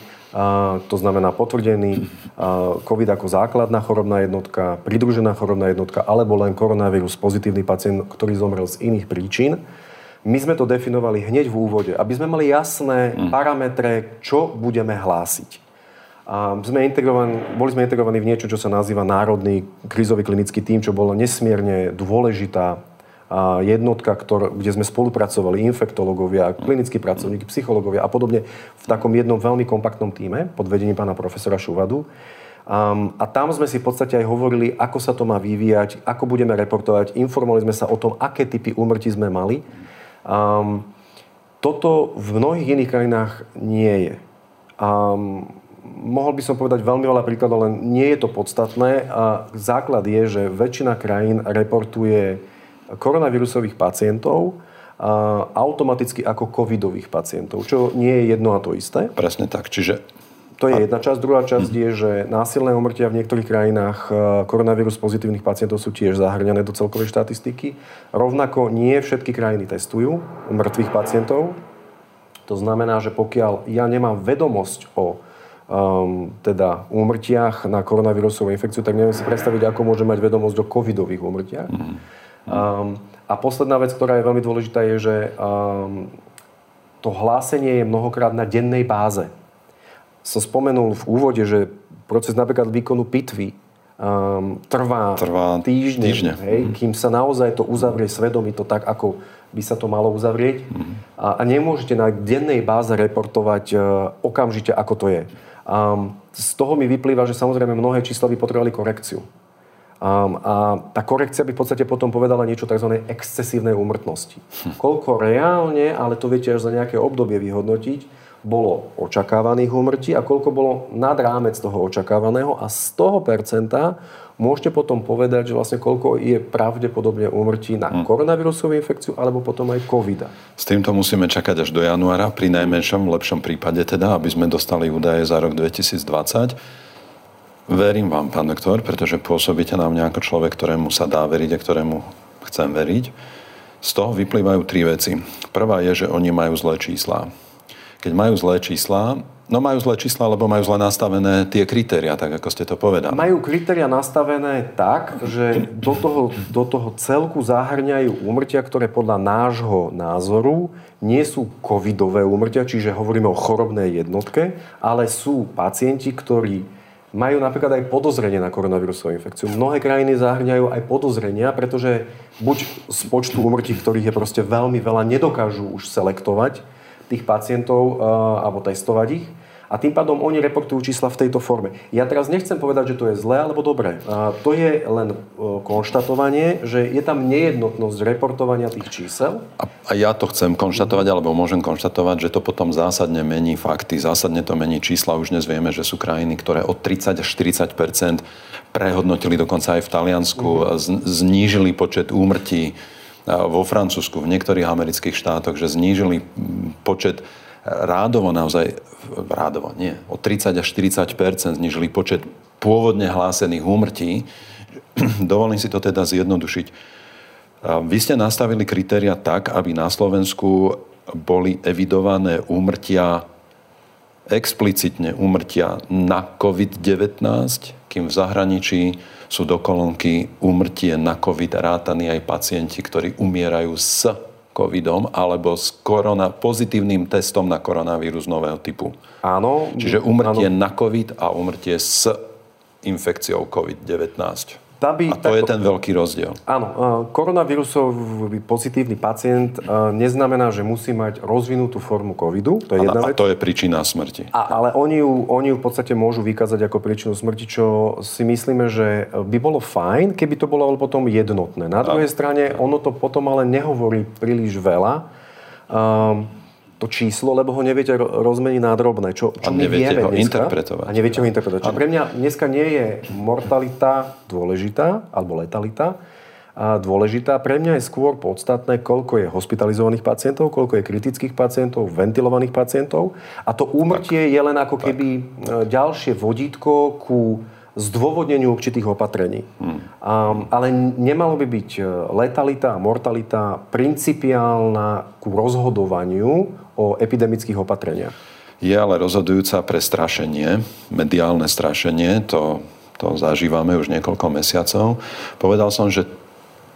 to znamená potvrdený COVID ako základná chorobná jednotka, pridružená chorobná jednotka alebo len koronavírus pozitívny pacient, ktorý zomrel z iných príčin. My sme to definovali hneď v úvode, aby sme mali jasné mm. parametre, čo budeme hlásiť. A sme boli sme integrovaní v niečo, čo sa nazýva Národný krízový klinický tým, čo bolo nesmierne dôležitá jednotka, ktor, kde sme spolupracovali, infektológovia, klinickí pracovníci, psychológovia a podobne v takom jednom veľmi kompaktnom týme pod vedením pána profesora Šuvadu. Um, a tam sme si v podstate aj hovorili, ako sa to má vyvíjať, ako budeme reportovať, informovali sme sa o tom, aké typy úmrtí sme mali. Um, toto v mnohých iných krajinách nie je. Um, mohol by som povedať veľmi veľa príkladov, len nie je to podstatné. A základ je, že väčšina krajín reportuje koronavírusových pacientov automaticky ako covidových pacientov, čo nie je jedno a to isté. Presne tak. Čiže to je jedna časť. Druhá časť je, že násilné umrtia v niektorých krajinách koronavírus pozitívnych pacientov sú tiež zahrňané do celkovej štatistiky. Rovnako nie všetky krajiny testujú mŕtvych pacientov. To znamená, že pokiaľ ja nemám vedomosť o um, teda úmrtiach na koronavírusovú infekciu, tak neviem si predstaviť, ako môžem mať vedomosť o covidových úmrtiach. Um, a posledná vec, ktorá je veľmi dôležitá, je, že um, to hlásenie je mnohokrát na dennej báze. Som spomenul v úvode, že proces napríklad výkonu pitvy um, trvá, trvá týždne, týždne. Hej, mm. kým sa naozaj to uzavrie svedomí to tak, ako by sa to malo uzavrieť. Mm. A, a nemôžete na dennej báze reportovať uh, okamžite, ako to je. Um, z toho mi vyplýva, že samozrejme mnohé čísla by potrebovali korekciu. Um, a tá korekcia by v podstate potom povedala niečo tzv. excesívnej úmrtnosti. Hm. Koľko reálne, ale to viete až za nejaké obdobie vyhodnotiť, bolo očakávaných úmrtí a koľko bolo nad rámec toho očakávaného a z toho percenta môžete potom povedať, že vlastne koľko je pravdepodobne úmrtí na hm. koronavírusovú infekciu alebo potom aj covid S týmto musíme čakať až do januára, pri najmenšom, v lepšom prípade teda, aby sme dostali údaje za rok 2020. Verím vám, pán doktor, pretože pôsobíte na mňa ako človek, ktorému sa dá veriť a ktorému chcem veriť. Z toho vyplývajú tri veci. Prvá je, že oni majú zlé čísla. Keď majú zlé čísla, no majú zlé čísla, lebo majú zle nastavené tie kritéria, tak ako ste to povedali. Majú kritéria nastavené tak, že do toho, do toho celku zahrňajú úmrtia, ktoré podľa nášho názoru nie sú covidové úmrtia, čiže hovoríme o chorobnej jednotke, ale sú pacienti, ktorí majú napríklad aj podozrenie na koronavírusovú infekciu. Mnohé krajiny zahrňajú aj podozrenia, pretože buď z počtu umrtí, ktorých je proste veľmi veľa, nedokážu už selektovať tých pacientov uh, alebo testovať ich a tým pádom oni reportujú čísla v tejto forme. Ja teraz nechcem povedať, že to je zlé alebo dobré. A to je len e, konštatovanie, že je tam nejednotnosť reportovania tých čísel. A, a ja to chcem konštatovať, alebo môžem konštatovať, že to potom zásadne mení fakty, zásadne to mení čísla. Už dnes vieme, že sú krajiny, ktoré od 30 až 40% prehodnotili dokonca aj v Taliansku, mm-hmm. znížili počet úmrtí vo Francúzsku, v niektorých amerických štátoch, že znížili počet rádovo naozaj, rádovo nie, o 30 až 40% znižili počet pôvodne hlásených úmrtí. Dovolím si to teda zjednodušiť. Vy ste nastavili kritéria tak, aby na Slovensku boli evidované úmrtia explicitne úmrtia na COVID-19, kým v zahraničí sú do kolónky úmrtie na COVID rátaní aj pacienti, ktorí umierajú s covidom alebo s korona, pozitívnym testom na koronavírus nového typu. Áno. Čiže umrtie áno. na covid a umrtie s infekciou COVID-19. By, a to takto, je ten veľký rozdiel. Áno, koronavírusový pozitívny pacient neznamená, že musí mať rozvinutú formu covidu. To je jedna a, vec. A to je príčina smrti. A, ale oni ju, oni ju v podstate môžu vykázať ako príčinu smrti, čo si myslíme, že by bolo fajn, keby to bolo potom jednotné. Na druhej strane, ono to potom ale nehovorí príliš veľa. Um, to číslo, lebo ho neviete rozmeniť na drobné. Čo, čo a neviete ho dneska, interpretovať. A neviete ho interpretovať. Čiže pre mňa dneska nie je mortalita dôležitá, alebo letalita, dôležitá. Pre mňa je skôr podstatné, koľko je hospitalizovaných pacientov, koľko je kritických pacientov, ventilovaných pacientov. A to úmrtie tak. je len ako keby tak. E, ďalšie vodítko ku zdôvodneniu určitých opatrení. Hmm. Um, ale nemalo by byť e, letalita a mortalita principiálna ku rozhodovaniu o epidemických opatreniach. Je ale rozhodujúca pre strašenie, mediálne strašenie, to, to zažívame už niekoľko mesiacov. Povedal som, že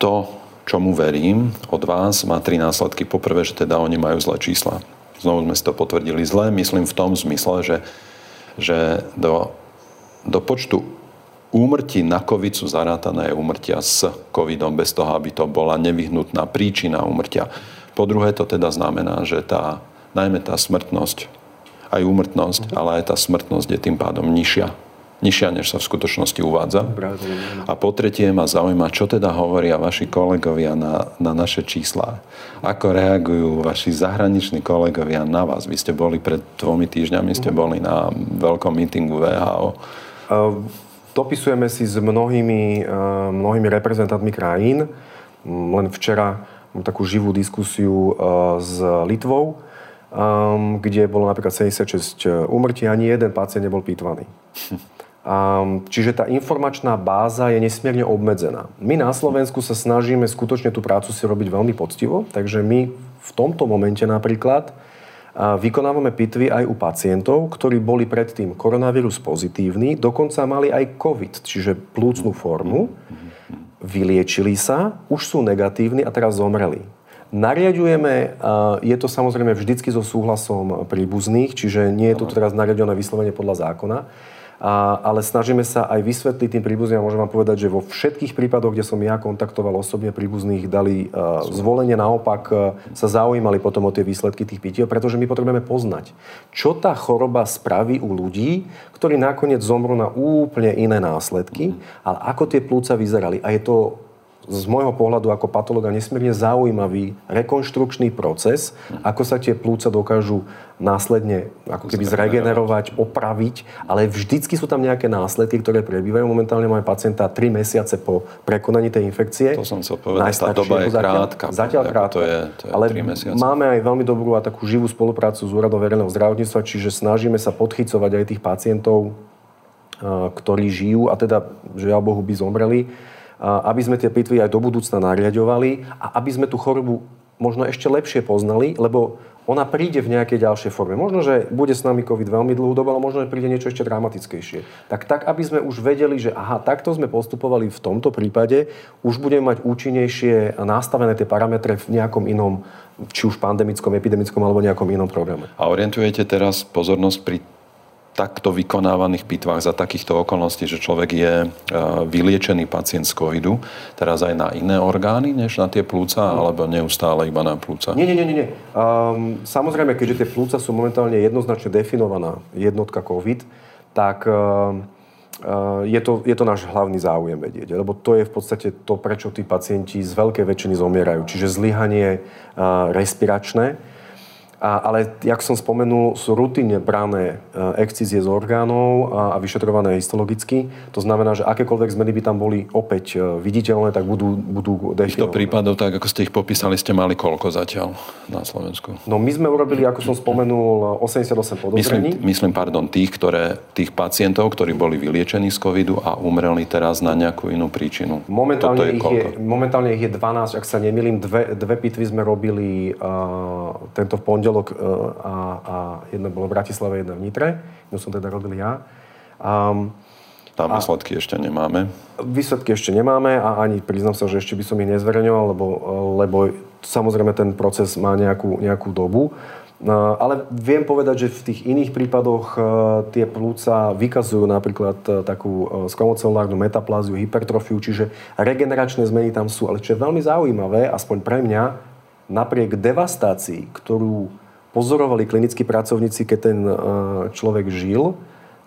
to, čomu verím od vás, má tri následky. Poprvé, že teda oni majú zlé čísla. Znovu sme si to potvrdili zle. Myslím v tom zmysle, že, že do, do počtu úmrtí na COVID sú zarátané úmrtia s COVIDom, bez toho, aby to bola nevyhnutná príčina úmrtia. Po druhé, to teda znamená, že tá, najmä tá smrtnosť, aj úmrtnosť, ale aj tá smrtnosť je tým pádom nižšia nižšia, než sa v skutočnosti uvádza. A po tretie ma zaujíma, čo teda hovoria vaši kolegovia na, na naše čísla. Ako reagujú vaši zahraniční kolegovia na vás? Vy ste boli pred dvomi týždňami, ste mhm. boli na veľkom mítingu VHO. Uh, dopisujeme si s mnohými, uh, mnohými reprezentantmi krajín. Len včera mám takú živú diskusiu uh, s Litvou, kde bolo napríklad 76 úmrtí, ani jeden pacient nebol pýtvaný. Čiže tá informačná báza je nesmierne obmedzená. My na Slovensku sa snažíme skutočne tú prácu si robiť veľmi poctivo, takže my v tomto momente napríklad vykonávame pitvy aj u pacientov, ktorí boli predtým koronavírus pozitívni, dokonca mali aj COVID, čiže plúcnú formu, vyliečili sa, už sú negatívni a teraz zomreli. Nariadujeme, je to samozrejme vždycky so súhlasom príbuzných, čiže nie je to teraz nariadené vyslovene podľa zákona, a, ale snažíme sa aj vysvetliť tým príbuzným. Môžem vám povedať, že vo všetkých prípadoch, kde som ja kontaktoval osobne príbuzných, dali uh, zvolenie, naopak uh, sa zaujímali potom o tie výsledky tých pitiev, pretože my potrebujeme poznať, čo tá choroba spraví u ľudí, ktorí nakoniec zomrú na úplne iné následky, ale ako tie plúca vyzerali. A je to z môjho pohľadu ako patologa nesmierne zaujímavý rekonštrukčný proces, ako sa tie plúca dokážu následne ako keby zregenerovať, opraviť, ale vždycky sú tam nejaké následky, ktoré prebývajú. Momentálne máme pacienta 3 mesiace po prekonaní tej infekcie. To som chcel povedať, tá doba je krátka. Zatiaľ krátka. To je, to je ale 3 mesiace. máme aj veľmi dobrú a takú živú spoluprácu s Úradom verejného zdravotníctva, čiže snažíme sa podchycovať aj tých pacientov, ktorí žijú a teda, že ja Bohu by zomreli aby sme tie pitvy aj do budúcna nariadovali a aby sme tú chorobu možno ešte lepšie poznali, lebo ona príde v nejakej ďalšej forme. Možno, že bude s nami COVID veľmi dlhú dobu, ale možno, že príde niečo ešte dramatickejšie. Tak, tak, aby sme už vedeli, že aha, takto sme postupovali v tomto prípade, už budeme mať účinnejšie nastavené tie parametre v nejakom inom, či už pandemickom, epidemickom alebo nejakom inom programe. A orientujete teraz pozornosť pri takto vykonávaných pitvách za takýchto okolností, že človek je e, vyliečený pacient z covidu, teraz aj na iné orgány, než na tie plúca, alebo neustále iba na plúca? Nie, nie, nie. nie. Um, samozrejme, keďže tie plúca sú momentálne jednoznačne definovaná jednotka COVID, tak uh, je to, je to náš hlavný záujem vedieť, lebo to je v podstate to, prečo tí pacienti z veľkej väčšiny zomierajú. Čiže zlyhanie respiračné, a, ale, jak som spomenul, sú rutinne brané e, excízie z orgánov a, a vyšetrované histologicky. To znamená, že akékoľvek zmeny by tam boli opäť e, viditeľné, tak budú, budú definované. Týchto prípadov, tak ako ste ich popísali, ste mali koľko zatiaľ na Slovensku? No my sme urobili, ako som spomenul, 88 podozrení. Myslím, myslím pardon, tých, ktoré, tých pacientov, ktorí boli vyliečení z covidu a umreli teraz na nejakú inú príčinu. Momentálne, je ich, je, momentálne ich je 12, ak sa nemýlim. Dve, dve pitvy sme robili uh, tento v pondelok e, a, a jedno bolo v Bratislave, jedno v Nitre. Jedno som teda robil ja. Um, tam výsledky a ešte nemáme? Výsledky ešte nemáme a ani priznám sa, že ešte by som ich nezverejňoval, lebo, lebo samozrejme ten proces má nejakú, nejakú dobu. No, ale viem povedať, že v tých iných prípadoch e, tie plúca vykazujú napríklad e, takú skromocelulárnu metapláziu, hypertrofiu, čiže regeneračné zmeny tam sú. Ale čo je veľmi zaujímavé, aspoň pre mňa, napriek devastácii, ktorú pozorovali klinickí pracovníci, keď ten e, človek žil,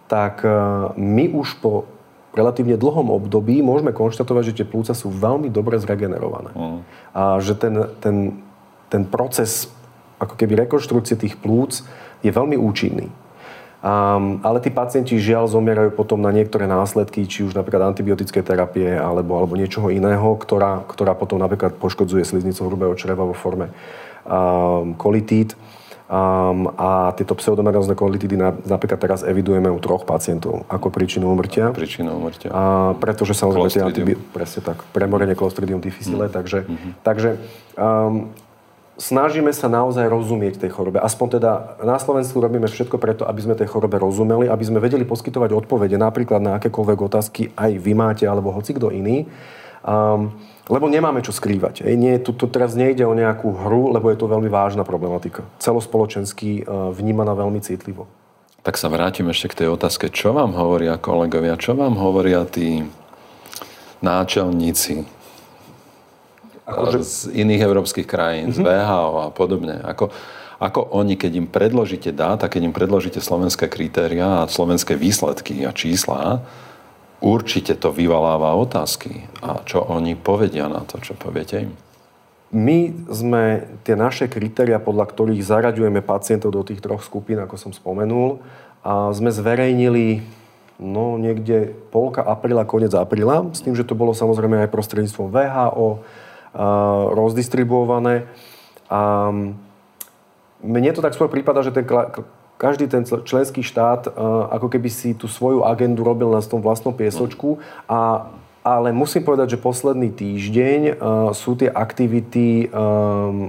tak e, my už po relatívne dlhom období môžeme konštatovať, že tie plúca sú veľmi dobre zregenerované. Mm. A že ten, ten, ten proces ako keby rekonštrukcie tých plúc je veľmi účinný. Um, ale tí pacienti žiaľ zomierajú potom na niektoré následky, či už napríklad antibiotické terapie alebo, alebo niečoho iného, ktorá, ktorá potom napríklad poškodzuje sliznicu hrubého čreva vo forme um, kolitít. Um, a tieto pseudomerózne kolitidy napríklad teraz evidujeme u troch pacientov ako príčinu umrtia. Príčinu umrtia. A, pretože samozrejme tie antibi- presne tak, premorenie Clostridium difficile, mm. takže, mm-hmm. takže um, snažíme sa naozaj rozumieť tej chorobe. Aspoň teda na Slovensku robíme všetko preto, aby sme tej chorobe rozumeli, aby sme vedeli poskytovať odpovede napríklad na akékoľvek otázky aj vy máte, alebo hoci kto iný. Um, lebo nemáme čo skrývať. Ej, nie, tu, tu teraz nejde o nejakú hru, lebo je to veľmi vážna problematika. Celospoločensky uh, vnímaná veľmi citlivo. Tak sa vrátim ešte k tej otázke. Čo vám hovoria kolegovia? Čo vám hovoria tí náčelníci Akože... z iných európskych krajín, mm-hmm. z VHO a podobne. Ako, ako oni, keď im predložíte dáta, keď im predložíte slovenské kritéria a slovenské výsledky a čísla, určite to vyvaláva otázky. A čo oni povedia na to, čo poviete im? My sme tie naše kritéria, podľa ktorých zaraďujeme pacientov do tých troch skupín, ako som spomenul, a sme zverejnili no, niekde polka apríla, koniec apríla, s tým, že to bolo samozrejme aj prostredníctvom VHO, rozdistribuované. A mne to tak skôr prípada, že ten, každý ten členský štát ako keby si tú svoju agendu robil na tom vlastnom piesočku a ale musím povedať, že posledný týždeň uh, sú tie aktivity um,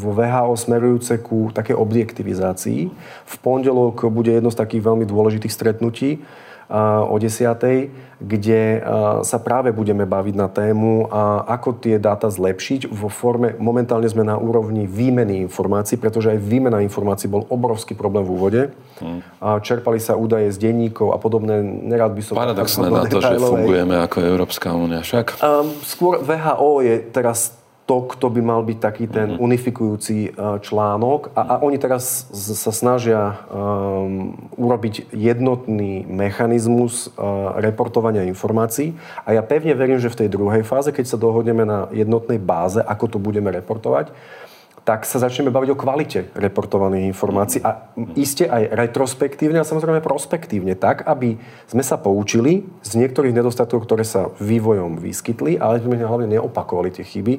vo VHO smerujúce ku také objektivizácii. V pondelok bude jedno z takých veľmi dôležitých stretnutí o 10. kde sa práve budeme baviť na tému, ako tie dáta zlepšiť vo forme, momentálne sme na úrovni výmeny informácií, pretože aj výmena informácií bol obrovský problém v úvode. Hmm. Čerpali sa údaje z denníkov a podobné. Nerad by som... Paradoxné na to, že fungujeme ako Európska únia však. Um, skôr VHO je teraz to, kto by mal byť taký ten mhm. unifikujúci e, článok. A, a oni teraz sa snažia um, urobiť jednotný mechanizmus uh, reportovania informácií. A ja pevne verím, že v tej druhej fáze, keď sa dohodneme na jednotnej báze, ako to budeme reportovať, tak sa začneme baviť o kvalite reportovaných informácií a iste aj retrospektívne a samozrejme prospektívne, tak, aby sme sa poučili z niektorých nedostatkov, ktoré sa vývojom vyskytli, ale sme hlavne neopakovali tie chyby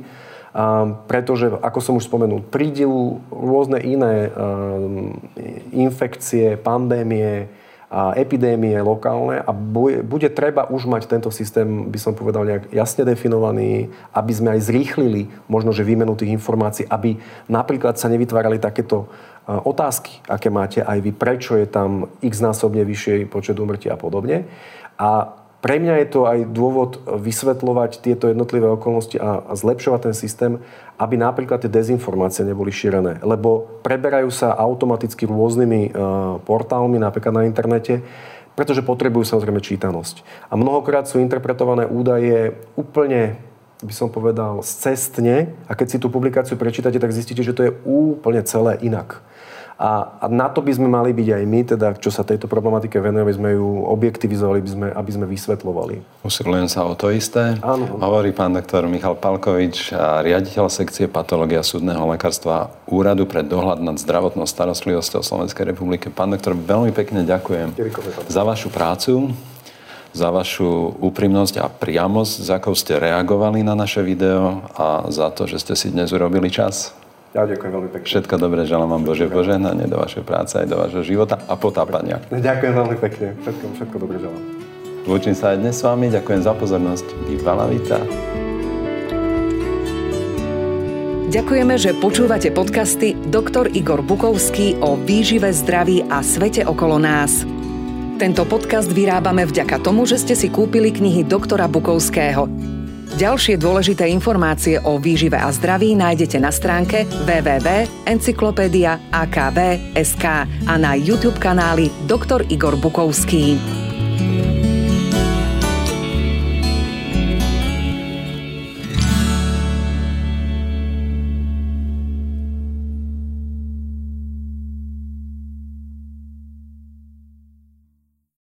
pretože, ako som už spomenul, prídu rôzne iné infekcie, pandémie, epidémie lokálne a bude treba už mať tento systém, by som povedal, nejak jasne definovaný, aby sme aj zrýchlili možno, že výmenu tých informácií, aby napríklad sa nevytvárali takéto otázky, aké máte aj vy, prečo je tam x násobne vyšší počet úmrtí a podobne. A pre mňa je to aj dôvod vysvetľovať tieto jednotlivé okolnosti a, zlepšovať ten systém, aby napríklad tie dezinformácie neboli šírené. Lebo preberajú sa automaticky rôznymi uh, portálmi, napríklad na internete, pretože potrebujú samozrejme čítanosť. A mnohokrát sú interpretované údaje úplne by som povedal, cestne a keď si tú publikáciu prečítate, tak zistíte, že to je úplne celé inak. A, a na to by sme mali byť aj my, teda, čo sa tejto problematike venuje, aby sme ju objektivizovali, aby sme, aby sme vysvetlovali. Usilujem sa o to isté. Áno. Hovorí pán doktor Michal Palkovič, riaditeľ sekcie patológia súdneho lekárstva Úradu pre dohľad nad zdravotnou starostlivosťou Slovenskej republiky. Pán doktor, veľmi pekne ďakujem za vašu prácu za vašu úprimnosť a priamosť, za akou ste reagovali na naše video a za to, že ste si dnes urobili čas. Ja ďakujem veľmi pekne. Všetko dobré, želám vám Bože požehnanie do vašej práce aj do vašho života a potápania. Ďakujem veľmi pekne. Všetko, všetko dobré želám. Lúčim sa aj dnes s vami. Ďakujem za pozornosť. Viva vita. Ďakujeme, že počúvate podcasty Dr. Igor Bukovský o výžive, zdraví a svete okolo nás. Tento podcast vyrábame vďaka tomu, že ste si kúpili knihy doktora Bukovského. Ďalšie dôležité informácie o výžive a zdraví nájdete na stránke www.encyklopedia.akv.sk a na YouTube kanáli Dr. Igor Bukovský.